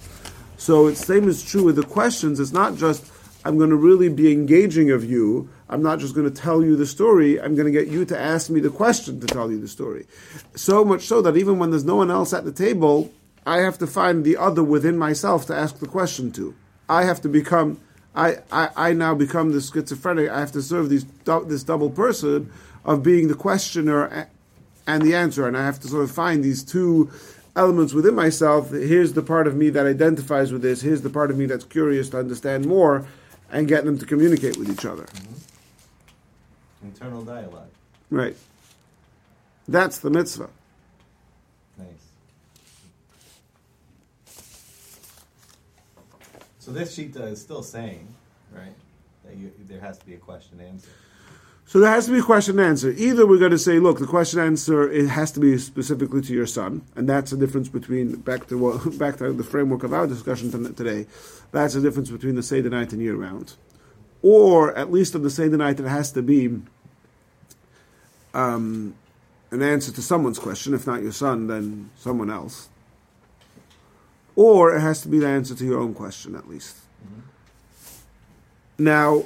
So it's same is true with the questions. It's not just I'm going to really be engaging of you. I'm not just going to tell you the story. I'm going to get you to ask me the question to tell you the story. So much so that even when there's no one else at the table, I have to find the other within myself to ask the question to. I have to become, I, I, I now become the schizophrenic. I have to serve these, this double person of being the questioner and the answer. And I have to sort of find these two elements within myself. Here's the part of me that identifies with this. Here's the part of me that's curious to understand more and get them to communicate with each other. Mm-hmm. Internal dialogue. Right. That's the mitzvah. Nice. So this sheet is still saying, right, that you, there has to be a question and answer. So there has to be a question and answer. Either we're going to say, look, the question answer it has to be specifically to your son, and that's the difference between back to what, back to the framework of our discussion today. That's the difference between the Seder night and year round, or at least on the Seder night, it has to be um, an answer to someone's question. If not your son, then someone else, or it has to be the answer to your own question at least. Now.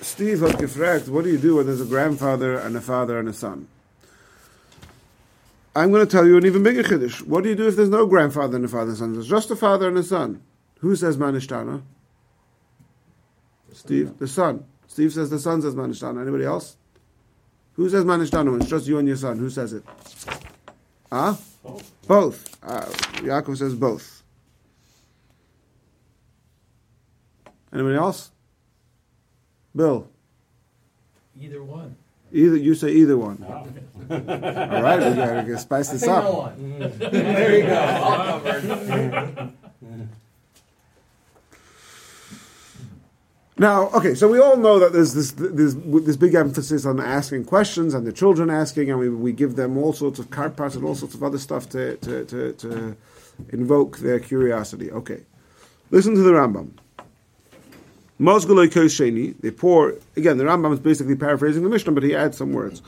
Steve hat gefragt, what do you do when there's a grandfather and a father and a son? I'm going to tell you an even bigger chiddush. What do you do if there's no grandfather and a father and a son? There's just a father and a son. Who says manishtana? Steve, the son. Steve says the son says manishtana. Anybody else? Who says manishtana when it's just you and your son? Who says it? Huh? Both. Both. Uh, Yaakov says both. Anybody else? Bill. Either one. Either you say either one. All right, we gotta spice this No up. one. there you go. All covered. Now, okay, so we all know that there's this this this big emphasis on asking questions and the children asking, and we, we give them all sorts of karpas and all sorts of other stuff to, to, to, to invoke their curiosity. Okay, listen to the Rambam. Mosguloi Sheni, they pour, again, the Rambam is basically paraphrasing the Mishnah, but he adds some words.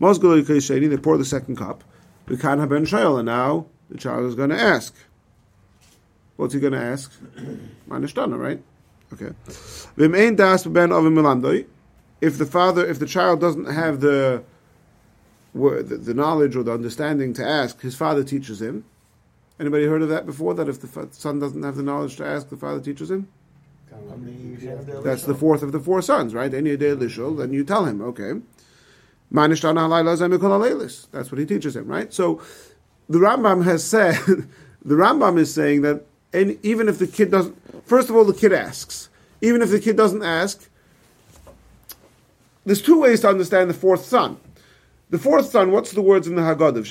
Mosguloi they pour the second cup. We can't have ben Shail, and now the child is going to ask. What's he going to ask? Manishtana, right? Okay. If the father, if the child doesn't have the, the knowledge or the understanding to ask, his father teaches him. Anybody heard of that before? That if the son doesn't have the knowledge to ask, the father teaches him. That's the fourth of the four sons, right? Any day lishul, then you tell him, okay. That's what he teaches him, right? So the Rambam has said, the Rambam is saying that and even if the kid doesn't, first of all, the kid asks. Even if the kid doesn't ask, there's two ways to understand the fourth son. The fourth son, what's the words in the Haggadah?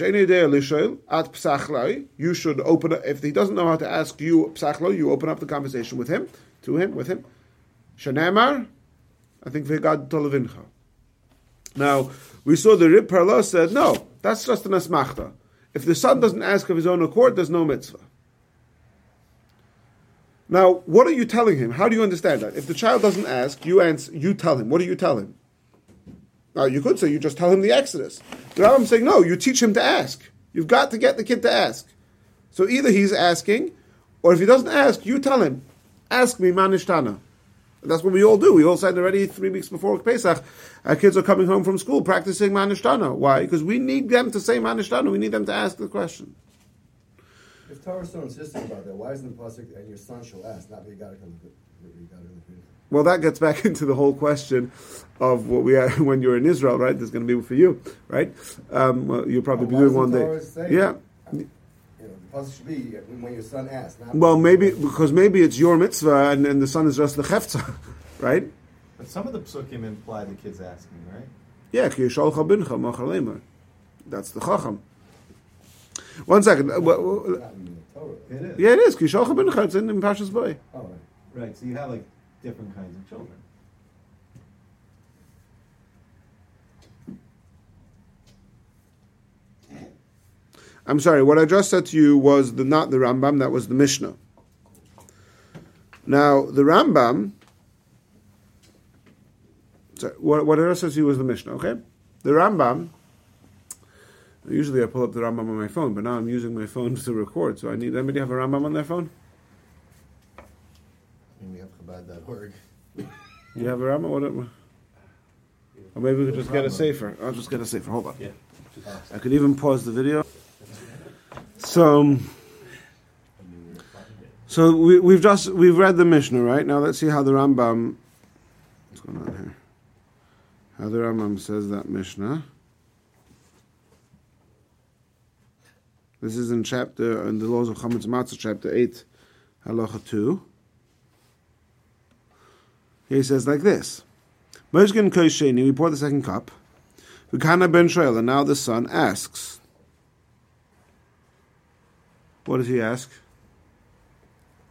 You should open it. If he doesn't know how to ask you you open up the conversation with him, to him, with him. Shanamar, I think v'gad tolavincha. Now, we saw the Rib Parla said, no, that's just an asmachta. If the son doesn't ask of his own accord, there's no mitzvah. Now, what are you telling him? How do you understand that? If the child doesn't ask, you answer, you tell him. What do you tell him? Now, you could say you just tell him the Exodus. The Rambam saying, no, you teach him to ask. You've got to get the kid to ask. So either he's asking, or if he doesn't ask, you tell him, ask me manishtana. That's what we all do. We all said already three weeks before Pesach, our kids are coming home from school practicing manishtana. Why? Because we need them to say manishtana. We need them to ask the question. If Torah is so insistent about that, why isn't the pasuk and your son shall ask, not that you got to come you got to Well, that gets back into the whole question of what we are when you're in Israel, right? There's going to be for you, right? Um, well, you'll probably be doing one doesn't day. Torah say Yeah. You know, the pasuk should be when your son asks. Not Well, maybe because maybe it's your mitzvah and, and the son is just the chefza, right? But some of the psukim imply the kid's asking, right? Yeah, ki yishalcha bincha. That's the chacham. One second. Uh, wha- wha- not in the Torah. It is. Yeah, it is. Ki yishalcha bincha. It's in, in Pashas Boy. Oh, right. Right, so you have like different kinds of children. I'm sorry. What I just said to you was the not the Rambam. That was the Mishnah. Now the Rambam. Sorry, what, what I just said to you was the Mishnah. Okay, the Rambam. Usually I pull up the Rambam on my phone, but now I'm using my phone to record. So I need anybody have a Rambam on their phone? And we have Chabad.org. You have a Rambam? What? Or maybe we could just get a sefer. I'll just get a sefer. Hold on. Yeah. I could even pause the video. So, so we, we've just we've read the Mishnah, right? Now let's see how the Rambam. What's going on here? How the Rambam says that Mishnah. This is in chapter in the laws of Chametz Matzah, chapter eight, halacha two. He says like this: Meshkin kosheni, we pour the second cup. V'kana ben shoel, and now the son asks. What does he ask?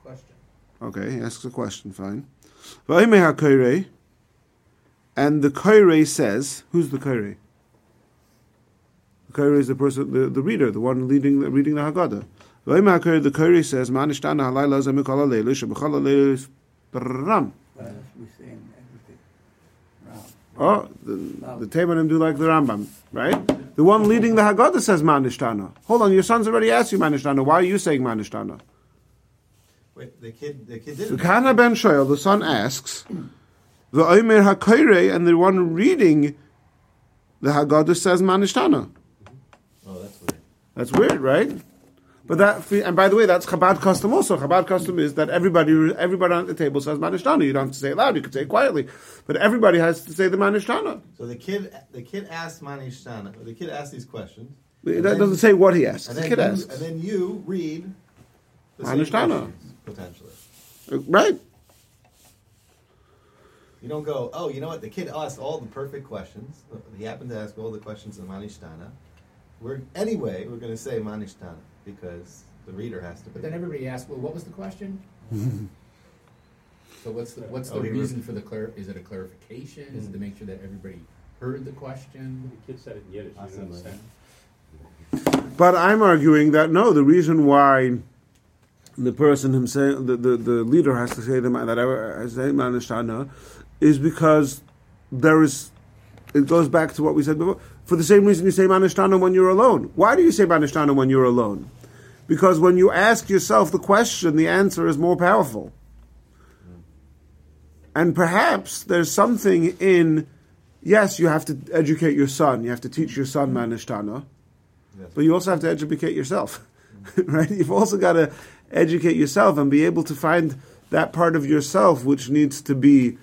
Question. Okay, he asks a question, fine. V'oimei ha-koirei, and the koirei says, who's the koirei? The koirei is the person, the, the reader, the one leading, reading the Haggadah. The koirei says, Ma nishtana halayla ze mikol ha-leilu, shebechol ha-leilu is ram. That's we saying everything. Ram. Oh, the, the Temanim do like the Rambam, right? The one leading the Haggadah says Manishtana. Hold on, your son's already asked you Manishtana. Why are you saying Manishtana? Wait, the kid, the kid The didn't. Kana ben Shoel, the son asks, the Omer HaKoire, and the one reading the Haggadah says Manishtana. That's weird. Right? But that, and by the way, that's Chabad custom also. Chabad custom is that everybody, everybody at the table says Manishtana. You don't have to say it loud; you can say it quietly. But everybody has to say the Manishtana. So the kid, the kid asked Manishtana. The kid asked these questions. That then- doesn't say what he asks. And The then, kid you, asks. and then you read the Manishtana. potentially. Uh, right. You don't go, oh, you know what? The kid asked all the perfect questions. He happened to ask all the questions in Manishtana. We're anyway, we're going to say Manishtana because the reader has to. But then everybody asks, well, what was the question? so what's the what's oh, the Oh, reason was- for the clar? Is it a clarification? Is it to hmm. make sure that everybody heard the question? The kid said it in Yiddish. You Awesome. don't understand. But I'm arguing that no, the reason why the person himself, the, the, the leader has to say the ma- that I say Manishtana, is because there is. It goes back to what we said before. For the same reason you say Manishtana when you're alone. Why do you say Manishtana when you're alone? Because when you ask yourself the question, the answer is more powerful. And perhaps there's something in, yes, you have to educate your son, you have to teach your son Manishtana. Yes. But you also have to educate yourself, right? You've also got to educate yourself and be able to find that part of yourself which needs to be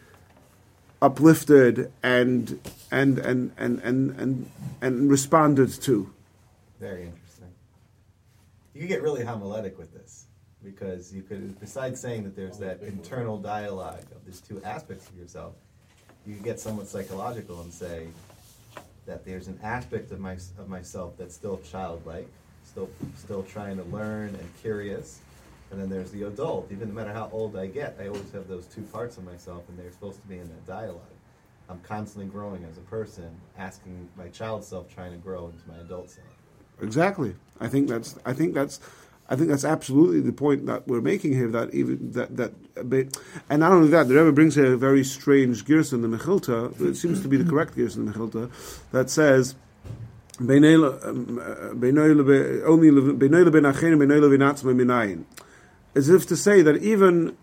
uplifted and and and and and and, and responded to. Very interesting. You could get really homiletic with this because you could, besides saying that there's that internal dialogue of these two aspects of yourself, you could get somewhat psychological and say that there's an aspect of my of myself that's still childlike, still still trying to learn and curious, and then there's the adult. Even no matter how old I get, I always have those two parts of myself, and they're supposed to be in that dialogue. I'm constantly growing as a person, asking my child self trying to grow into my adult self. Exactly. I think that's. I think that's. I think that's absolutely the point that we're making here. That even that that, and not only that, the Rebbe brings a very strange girsa in the Mechilta. It seems to be the correct girsa in the Mechilta that says. "Beinei le- um, uh, only As if to say that even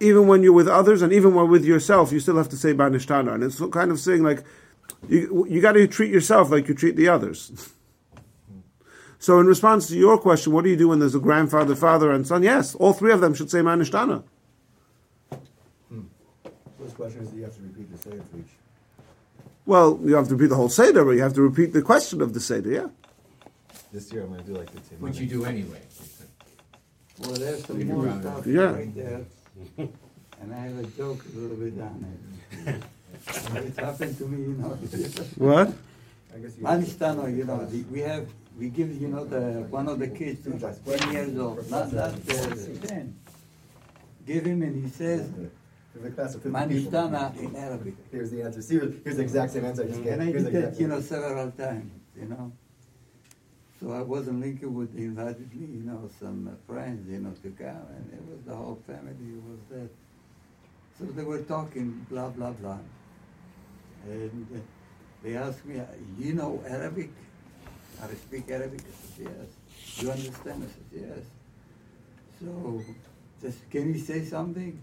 even when you're with others and even when with yourself, you still have to say Manishtana. And it's kind of saying like you you got to treat yourself like you treat the others. So, in response to your question, what do you do when there's a grandfather, father, and son? Yes, all three of them should say Manishtana. Hmm. First question is, do you have to repeat the same for each? Well, you have to repeat the whole Seder, but you have to repeat the question of the Seder, yeah? This year I'm going to do like the two. Which you do anyway. Well, there's some more stuff Yeah. right there. And I have a joke a little bit on it. It happened to me, you know. What? I guess you. Manistano, you know, the, we have, we give, you know, the, one of the kids who's ten years old, not, not uh, ten. Give him and he says, There's a class of 50 people. Manistana in Arabic. Here's the answer. See, here's the exact same answer I just gave. And I Here's did the that, exact you know, several times, you know. I was in Lincoln with, they invited me, you know, some uh, friends, you know, to come, and it was the whole family was there. So they were talking, blah, blah, blah. And uh, they asked me, uh, you know Arabic? I speak Arabic? I said, yes. You understand? I said, yes. So, just, can you say something?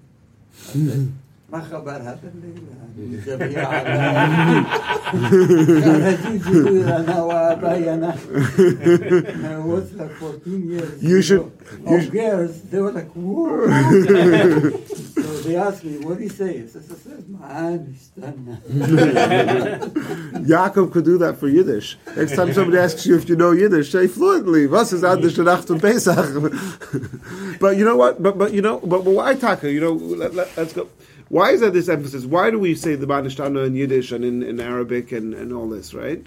I said, ما خبر هذا الليل جميع أنا وأباينا I was like 14 years You should- know, you of should- girls they were like whoa so they asked me what do you say I said I said man Yaakov could do that for Yiddish. Next time somebody asks you if you know Yiddish, say fluently. Was is Adish Nacht und Pesach? But you know what? But but you know, but, but why Taka? You know, let, let, let's go. Why is that this emphasis? Why do we say the Manishtana in Yiddish and in, in Arabic and, and all this, right?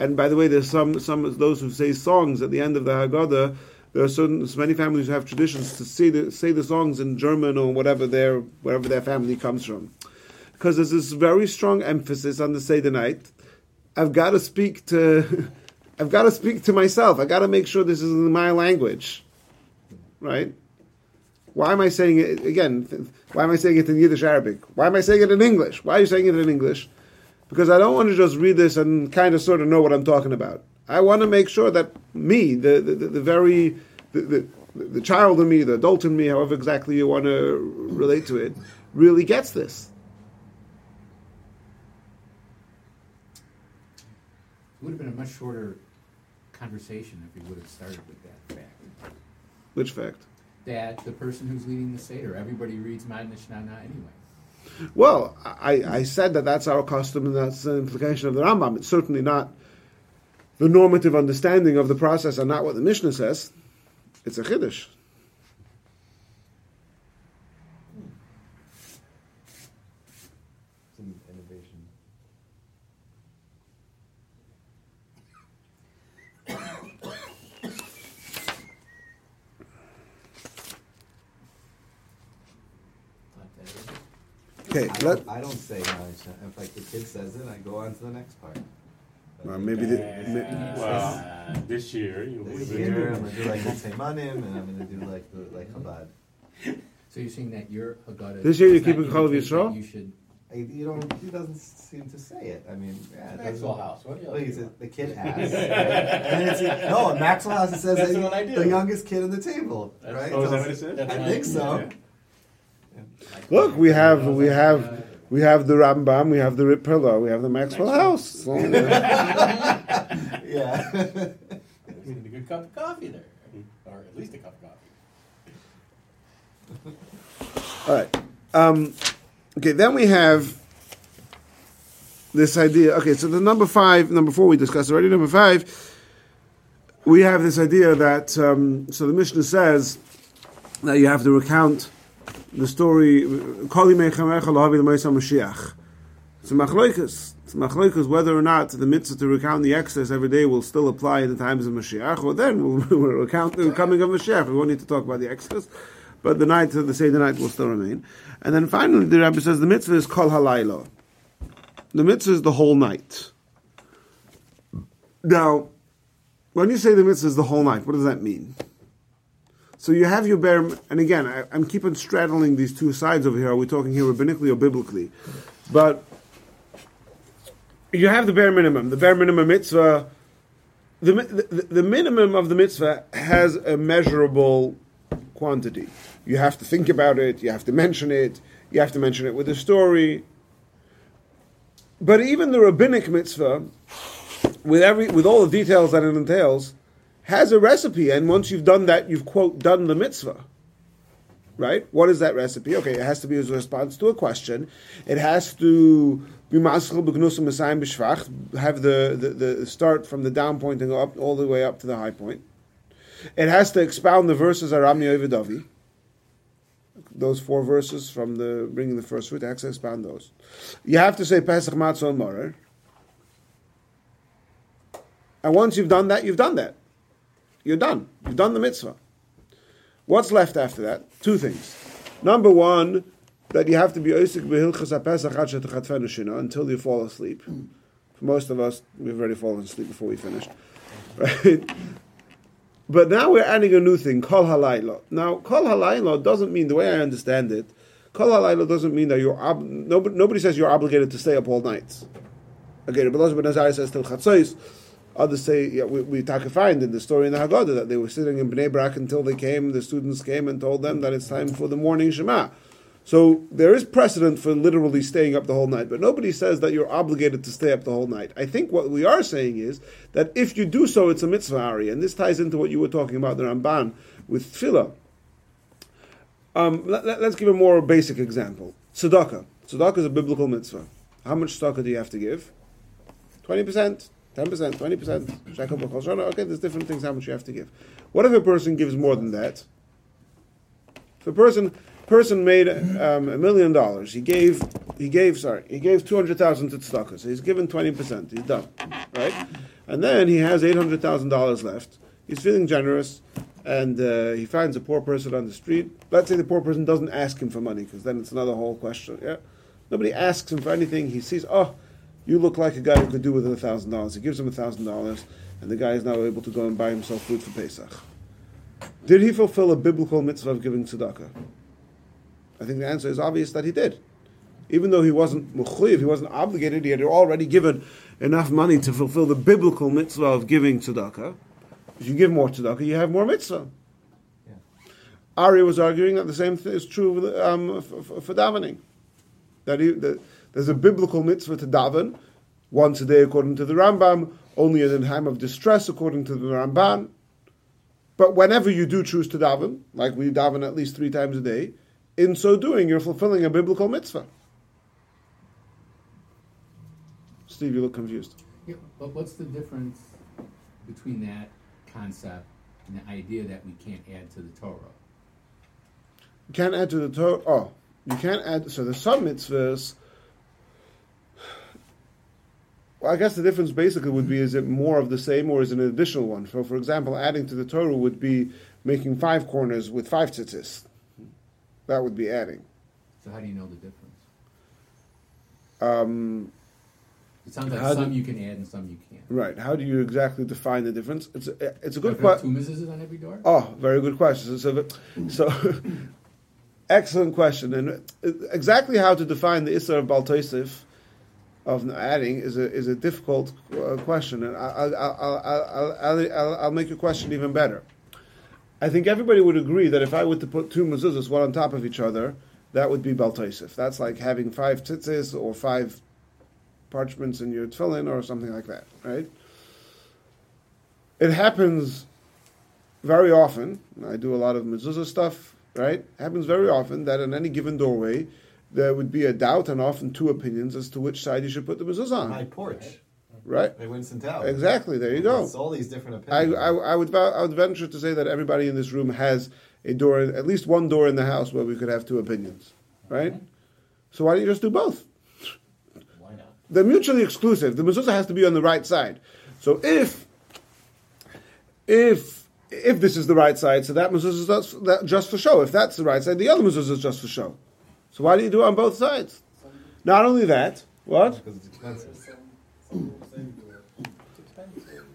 And by the way, there's some some those who say songs at the end of the Haggadah. There are certain many families who have traditions to say the say the songs in German or whatever their wherever their family comes from, because there's this very strong emphasis on the Seder night. I've got to speak to, I've got to speak to myself. I got to make sure this is in my language, right? Why am I saying it again? Why am I saying it in Yiddish Arabic? Why am I saying it in English? Why are you saying it in English? Because I don't want to just read this and kind of sort of know what I'm talking about. I want to make sure that me, the the, the, the very the, the the child in me, the adult in me, however exactly you want to relate to it, really gets this. It would have been a much shorter conversation if we would have started with that fact. Which fact? That the person who's leading the Seder, everybody reads Mad Nishnana anyway. Well, I, I said that that's our custom and that's the implication of the Rambam. It's certainly not the normative understanding of the process and not what the Mishnah says. It's a chiddush. It's an innovation. Okay, I let, don't, I don't say Manish. If like the kid says it, I go on to the next part. well, maybe the, ma- well, this year you This will year, I'm gonna do like the Teimanim, and I'm gonna do like the like Chabad. So you're saying that your Haggadah. This year you're does not keeping Chol of indicate that Yisrael? You should. I, you don't. He doesn't seem to say it. I mean, yeah, it Maxwell doesn't- House, what do you? Well, he's a, the kid asks. and then it's, no, Maxwell House it says That's that what I he- do. the youngest kid in the table, That's- right? Oh, is that what So- it said? I think so. Yeah. look, we have we have we have the Rambam, we have the Rip Pillar, we have the Maxwell House. So, Yeah. We need a good cup of coffee there, or at least a cup of coffee. all right. Um, okay, then we have this idea. Okay, so the number five, number four we discussed already. Number five, we have this idea that um, so the Mishnah says that you have to recount the story. Kali mechamecha lahavi l'moisa Mashiach. It's a machloikus. It's a machloikus whether or not the mitzvah to recount the Exodus every day will still apply in the times of Mashiach, or then we'll, we'll recount the coming of Mashiach. We won't need to talk about the Exodus, but the night, the Seder night will still remain. And then finally, the Rabbi says the mitzvah is kol halaylo. The mitzvah is the whole night. Now, when you say the mitzvah is the whole night, what does that mean? So you have your bare, and again, I, I'm keeping straddling these two sides over here. Are we talking here rabbinically or biblically? But you have the bare minimum. The bare minimum mitzvah, the, the, the minimum of the mitzvah has a measurable quantity. You have to think about it, you have to mention it, you have to mention it with a story. But even the rabbinic mitzvah, with every with all the details that it entails, has a recipe, and once you've done that, you've quote done the mitzvah. Right? What is that recipe? Okay, it has to be as a response to a question. It has to be have the, the, the start from the down point and go up all the way up to the high point. It has to expound the verses Aram Yovedavi. Those four verses from the bringing the first fruit, it has to expound those. You have to say Pesach Matzah and Maror. And once you've done that, you've done that. You're done. You've done the mitzvah. What's left after that? Two things. Number one, that you have to be oisik behilchas until you fall asleep. For most of us, we've already fallen asleep before we finished. Right? But now we're adding a new thing, kol halayla. Now, kol halayla doesn't mean, the way I understand it, kol halayla doesn't mean that you're, ob- nobody, nobody says you're obligated to stay up all night. Okay, Rabbi Elazar ben says till chatzos. Others say, yeah, we, we find in the story in the Haggadah that they were sitting in Bnei Brak until they came, the students came and told them that it's time for the morning Shema. So there is precedent for literally staying up the whole night, but nobody says that you're obligated to stay up the whole night. I think what we are saying is that if you do so, it's a mitzvah ari, and this ties into what you were talking about the Ramban with tefillah. Um, let, us give a more basic example. Tzedakah. Tzedakah is a biblical mitzvah. How much tzedakah do you have to give? 20%, 10%, 20%, shekel b'chol shana. Okay, there's different things how much you have to give. What if a person gives more than that? If a person person made um, a million dollars. He gave, he gave, sorry, he gave two hundred thousand to tzedakah. So he's given twenty percent. He's done, right? And then he has eight hundred thousand dollars left. He's feeling generous, and uh, he finds a poor person on the street. Let's say the poor person doesn't ask him for money, because then it's another whole question. Yeah, nobody asks him for anything. He sees, oh, you look like a guy who could do with a thousand dollars. He gives him a thousand dollars, and the guy is now able to go and buy himself food for Pesach. Did he fulfill a biblical mitzvah of giving tzedakah? I think the answer is obvious that he did. Even though he wasn't mukhliv, he wasn't obligated, he had already given enough money to fulfill the biblical mitzvah of giving tzedakah. If you give more tzedakah, you have more mitzvah. Yeah. Ari was arguing that the same thing is true um, for, for, for davening. That, he, that there's a biblical mitzvah to daven once a day according to the Rambam, only in a time of distress according to the Ramban. But whenever you do choose to daven, like we daven at least three times a day, in so doing, you're fulfilling a biblical mitzvah. Steve, you look confused. Yeah, but what's the difference between that concept and the idea that we can't add to the Torah? You can't add to the Torah. Oh, you can't add. So the some mitzvahs. Well, I guess the difference basically would be: is it more of the same, or is it an additional one? So, for example, adding to the Torah would be making five corners with five tzitzis. That would be adding. So how do you know the difference? Um, It sounds like How do- some you can add and some you can't. right. How do you exactly define the difference? It's a, it's a good question. Two misses on every door. Oh, very good question. So, so excellent question. And exactly how to define the Isra of Baltoisif of adding is a is a difficult uh, question, and I'll, I'll, I'll, I'll, I'll, I'll, make your question even better. I think everybody would agree that if I were to put two mezuzahs one on top of each other, that would be Baltoisif. That's like having five tzitzis or five parchments in your tefillin or something like that, right? It happens very often, I do a lot of mezuzah stuff, right? happens very often that in any given doorway, there would be a doubt and often two opinions as to which side you should put the mezuzah My on, porch right? They at Winston Tower. Exactly, there you go. It's all these different opinions. I, I, would, I would venture to say that everybody in this room has a door, at least one door in the house where we could have two opinions, right? So why don't you just do both? Why not? They're mutually exclusive. The mezuzah has to be on the right side. So if if if this is the right side, so that mezuzah is just, that, just for show. If that's the right side, the other mezuzah is just for show. So why do you do it on both sides? Not only that, what because it's expensive.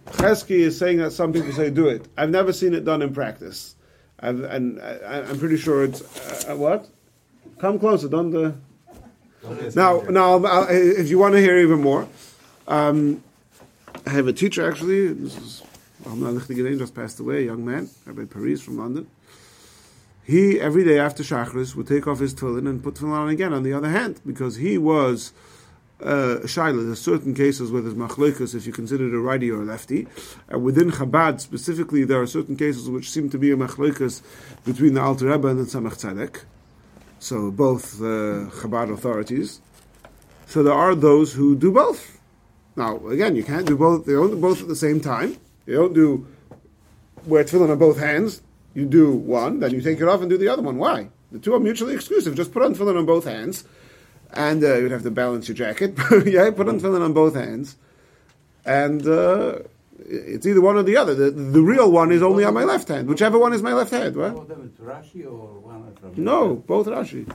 Chesky is saying that some people say do it. I've never seen it done in practice, I've, and I, I'm pretty sure it's uh, what. Come closer, don't. Uh, Don't Now, me here. now, I'll- if you want to hear even more, um, I have a teacher actually. This is Alman just passed away, a young man, Rabbi Paris from London. He every day after Shachris would take off his tefillin and put tefillin on again on the other hand because he was uh, shaila. There's certain cases where there's machlokas if you consider it a righty or a lefty. Uh, within Chabad specifically, there are certain cases which seem to be a machlokas between the Alter Rebbe and the Tzemach Tzedek. So both uh, Chabad authorities. So there are those who do both. Now, again, you can't do both. They don't do both at the same time. You don't do wear tefillin on both hands. You do one, then you take it off and do the other one. Why? The two are mutually exclusive. Just put on tefillin on both hands, and uh, you'd have to balance your jacket. yeah, put on tefillin on both hands, and uh, it's either one or the other. The, the real one is only on my left hand. Whichever one is my left hand. What? Both of them is Rashi or one from No, both Rashi.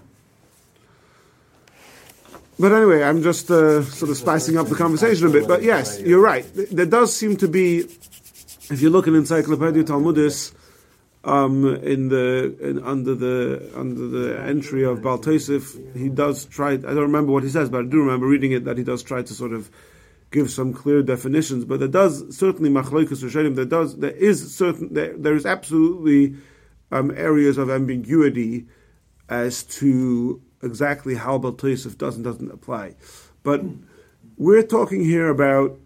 But anyway, I'm just uh, sort of spicing up the conversation a bit. But yes, you're right. There does seem to be, if you look in Encyclopedia Talmudis, um, in the in, under the under the entry of Baltosif, he does try. I don't remember what he says, but I do remember reading it that he does try to sort of give some clear definitions. But there does certainly machloikus rishonim. There does there is certain there, there is absolutely um, areas of ambiguity as to exactly how Baltosif does and doesn't apply. But we're talking here about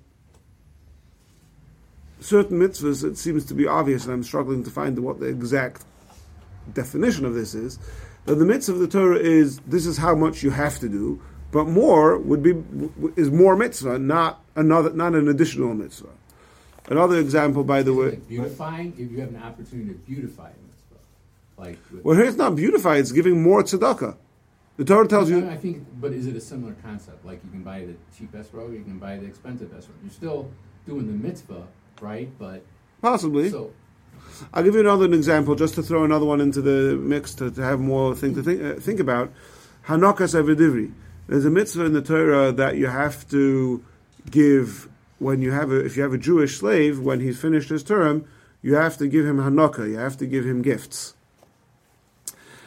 certain mitzvahs. It seems to be obvious, and I'm struggling to find what the exact definition of this is. That the mitzvah of the Torah is this is how much you have to do, but more would be is more mitzvah, not another, not an additional mitzvah. Another example, by the way, Like beautifying, if you have an opportunity to beautify a mitzvah. Like, with- Well, here it's not beautify; it's giving more tzedakah. The Torah tells you I think, but is it a similar concept? Like you can buy the cheap esrog, you can buy the expensive esrog. You're still doing the mitzvah, right? But possibly. so I'll give you another example, just to throw another one into the mix to, to have more thing to think, uh, think about. Haanakas Eved Ivri. There's a mitzvah in the Torah that you have to give when you have a, if you have a Jewish slave when he's finished his term, you have to give him Hanukkah. You have to give him gifts.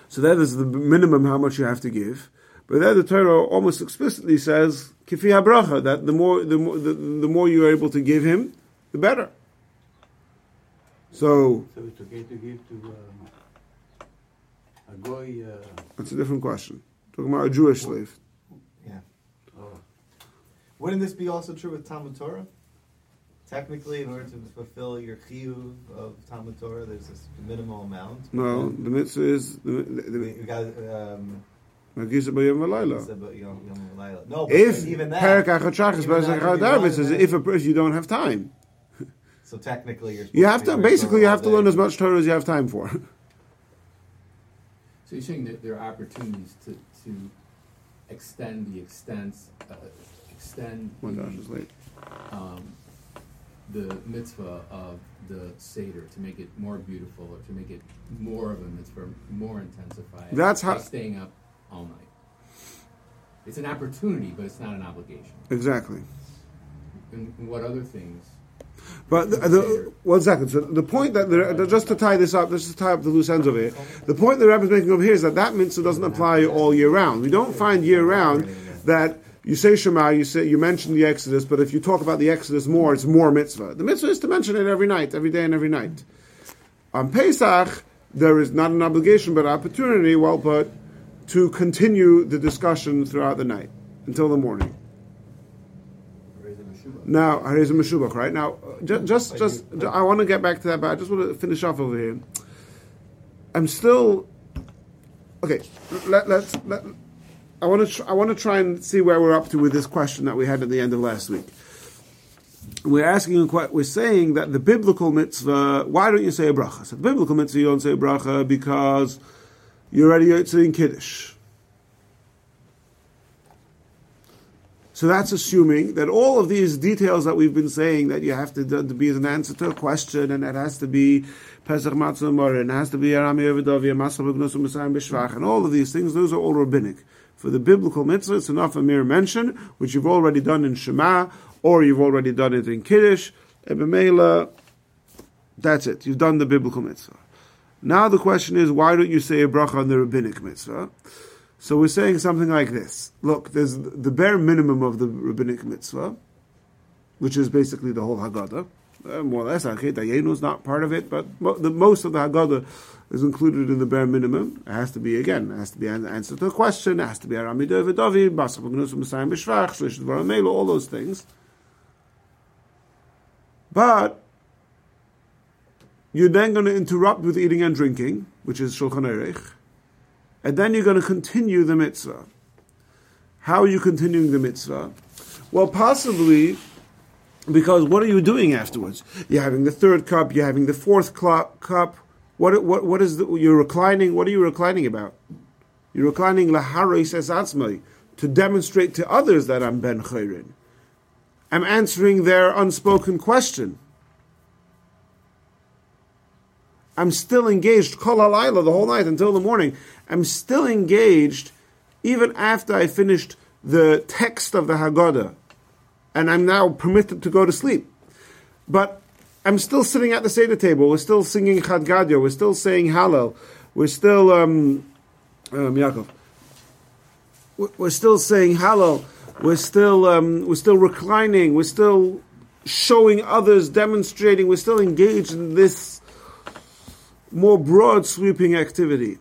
So that is the minimum how much you have to give. But there the Torah almost explicitly says kifi habracha that the more the more the, the more you are able to give him, the better. So So it's okay to give to um, a goy. Uh, That's a different question. Talking about a Jewish slave. Yeah. oh, Wouldn't this be also true with Talmud Torah? Technically, in order to fulfill your chiyuv of Talmud Torah, there's this minimal amount. No, the mitzvah is the, the, the, You got um, Magisa B'Yom V'Layla. it's about Yom Yom No, but If even that. Achachach is if you Chadav, run it says if a, if you don't have time, So technically, you're. you have be to basically you have to learn as much Torah as you have time for. So you're saying that there are opportunities to, to extend the extents, uh, extend My gosh, it's the, late. um, the mitzvah of the seder to make it more beautiful or to make it more of a mitzvah, more intensified. That's how- by staying up all night. It's an opportunity, but it's not an obligation. Exactly. And what other things? But the, the, one second. So the point that the, just to tie this up, just to tie up the loose ends of it, The point the Rebbe is making over here is that that mitzvah doesn't apply all year round. We don't find year round that you say Shema, you say you mention the Exodus, but if you talk about the Exodus more, it's more mitzvah. The mitzvah is to mention it every night, every day, and every night. On Pesach, there is not an obligation but an opportunity, well, but to continue the discussion throughout the night until the morning. Now, Harei Zeh Meshubach, right? Now, uh, ju- just, just, I want to get back to that, but I just want to finish off over here. I'm still, okay, let, let's, let, I want to, tr- I want to try and see where we're up to with this question that we had at the end of last week. We're asking, we're saying that the biblical mitzvah, why don't you say a bracha? So the biblical mitzvah, you don't say a bracha because you're already saying Kiddush. So that's assuming that all of these details that we've been saying that you have to, to be an answer to a question, and it has to be Pesach Matzah Morin, it has to be Arami Oved Avi, Masal B'Gnus Messiah B'Shvach, and all of these things, those are all rabbinic. For the biblical mitzvah, it's enough a mere mention, which you've already done in Shema, or you've already done it in Kiddush, Ebemela, that's it. You've done the biblical mitzvah. Now the question is, why don't you say a bracha on the rabbinic mitzvah? So we're saying something like this. Look, there's the bare minimum of the rabbinic mitzvah, which is basically the whole Haggadah. Uh, more or less, Achet Ayenu is not part of it, but mo- the most of the Haggadah is included in the bare minimum. It has to be, again, it has to be an answer to a question, it has to be Arami David David, Basar Messiah B'Shvach, Shlish Dvar all those things. But you're then going to interrupt with eating and drinking, which is Shulchan Orech, and then you're going to continue the mitzvah. How are you continuing the mitzvah? Well, possibly because what are you doing afterwards? You're having the third cup, you're having the fourth cup. What, what, what is the, you're reclining? What are you reclining about? You're reclining laharis to demonstrate to others that I'm ben chayrin. I'm answering their unspoken question. I'm still engaged kol halayla the whole night until the morning. I'm still engaged even after I finished the text of the Haggadah, and I'm now permitted to go to sleep. But I'm still sitting at the Seder table. We're still singing Chad Gadya. We're still saying Hallel. We're still um, um, Yaakov. We're still saying Hallel. We're still um, we're still reclining. We're still showing others, demonstrating. We're still engaged in this more broad sweeping activity.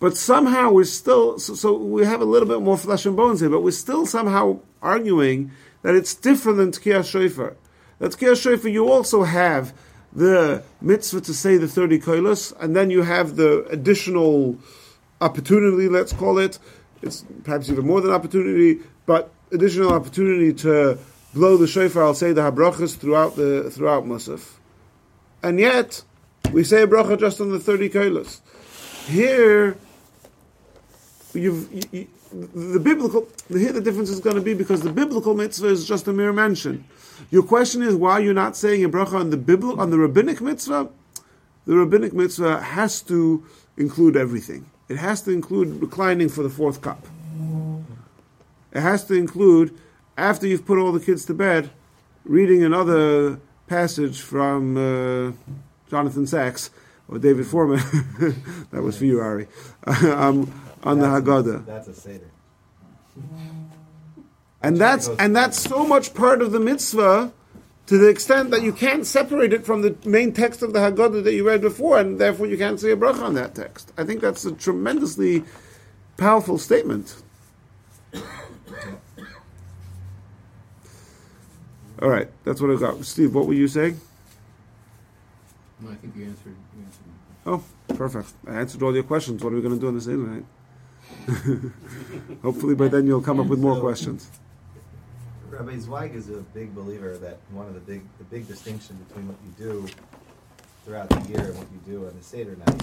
But somehow we're still, so, so we have a little bit more flesh and bones here, but we're still somehow arguing that it's different than Tkiyah Shofar. That Tkiyah Shofar, you also have the mitzvah to say the 30 koilos, and then you have the additional opportunity, let's call it. It's perhaps even more than opportunity, but additional opportunity to blow the shofar, I'll say the habrachas throughout the throughout Musaf. And yet, We say a bracha just on the 30 kailas. Here, you, the biblical, here the difference is going to be because the biblical mitzvah is just a mere mention. Your question is why you're not saying a bracha on the biblical, on the rabbinic mitzvah? The rabbinic mitzvah has to include everything. It has to include reclining for the fourth cup. It has to include, after you've put all the kids to bed, reading another passage from uh, Jonathan Sacks or David Fohrman. that was for you, Ari. um, on the That's a- Haggadah. That's a seder. And that's and that's so much part of the mitzvah to the extent that you can't separate it from the main text of the Haggadah that you read before, and therefore you can't say a bracha on that text. I think that's a tremendously powerful statement. All right, that's what I got. Steve, what were you saying? No, I think you answered. You answered. Oh, perfect. I answered all your questions. What are we going to do on this night? Hopefully by then you'll come up with more questions. Rabbi Zweig is a big believer that one of the big the big distinction between what you do throughout the year and what you do on the Seder night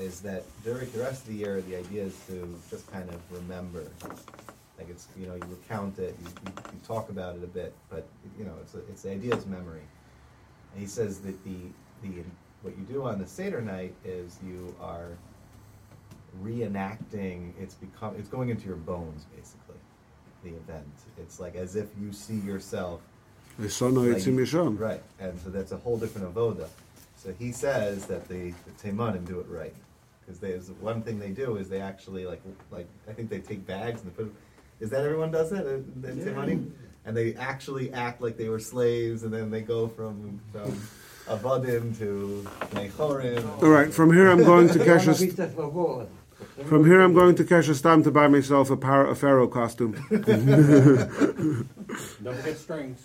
is that during the rest of the year the idea is to just kind of remember. Like it's you know, you recount it, you, you, you talk about it a bit, but you know, it's a, it's the idea is memory. And he says that the the what you do on the Seder night is you are reenacting it's become it's going into your bones basically the event. It's like as if you see yourself like- right and so that's a whole different avoda. So he says that the, the Teimanim do it right because there's one thing they do is they actually like like I think they take bags and they put is that everyone does that in in Teimanim and they actually act like they were slaves and then they go from from Avadim to Nechorim All right, from here I'm going to They wanna Keshes. be the favor. From here, I'm going to Keshes to buy myself a, par- a pharaoh costume. Don't forget strings.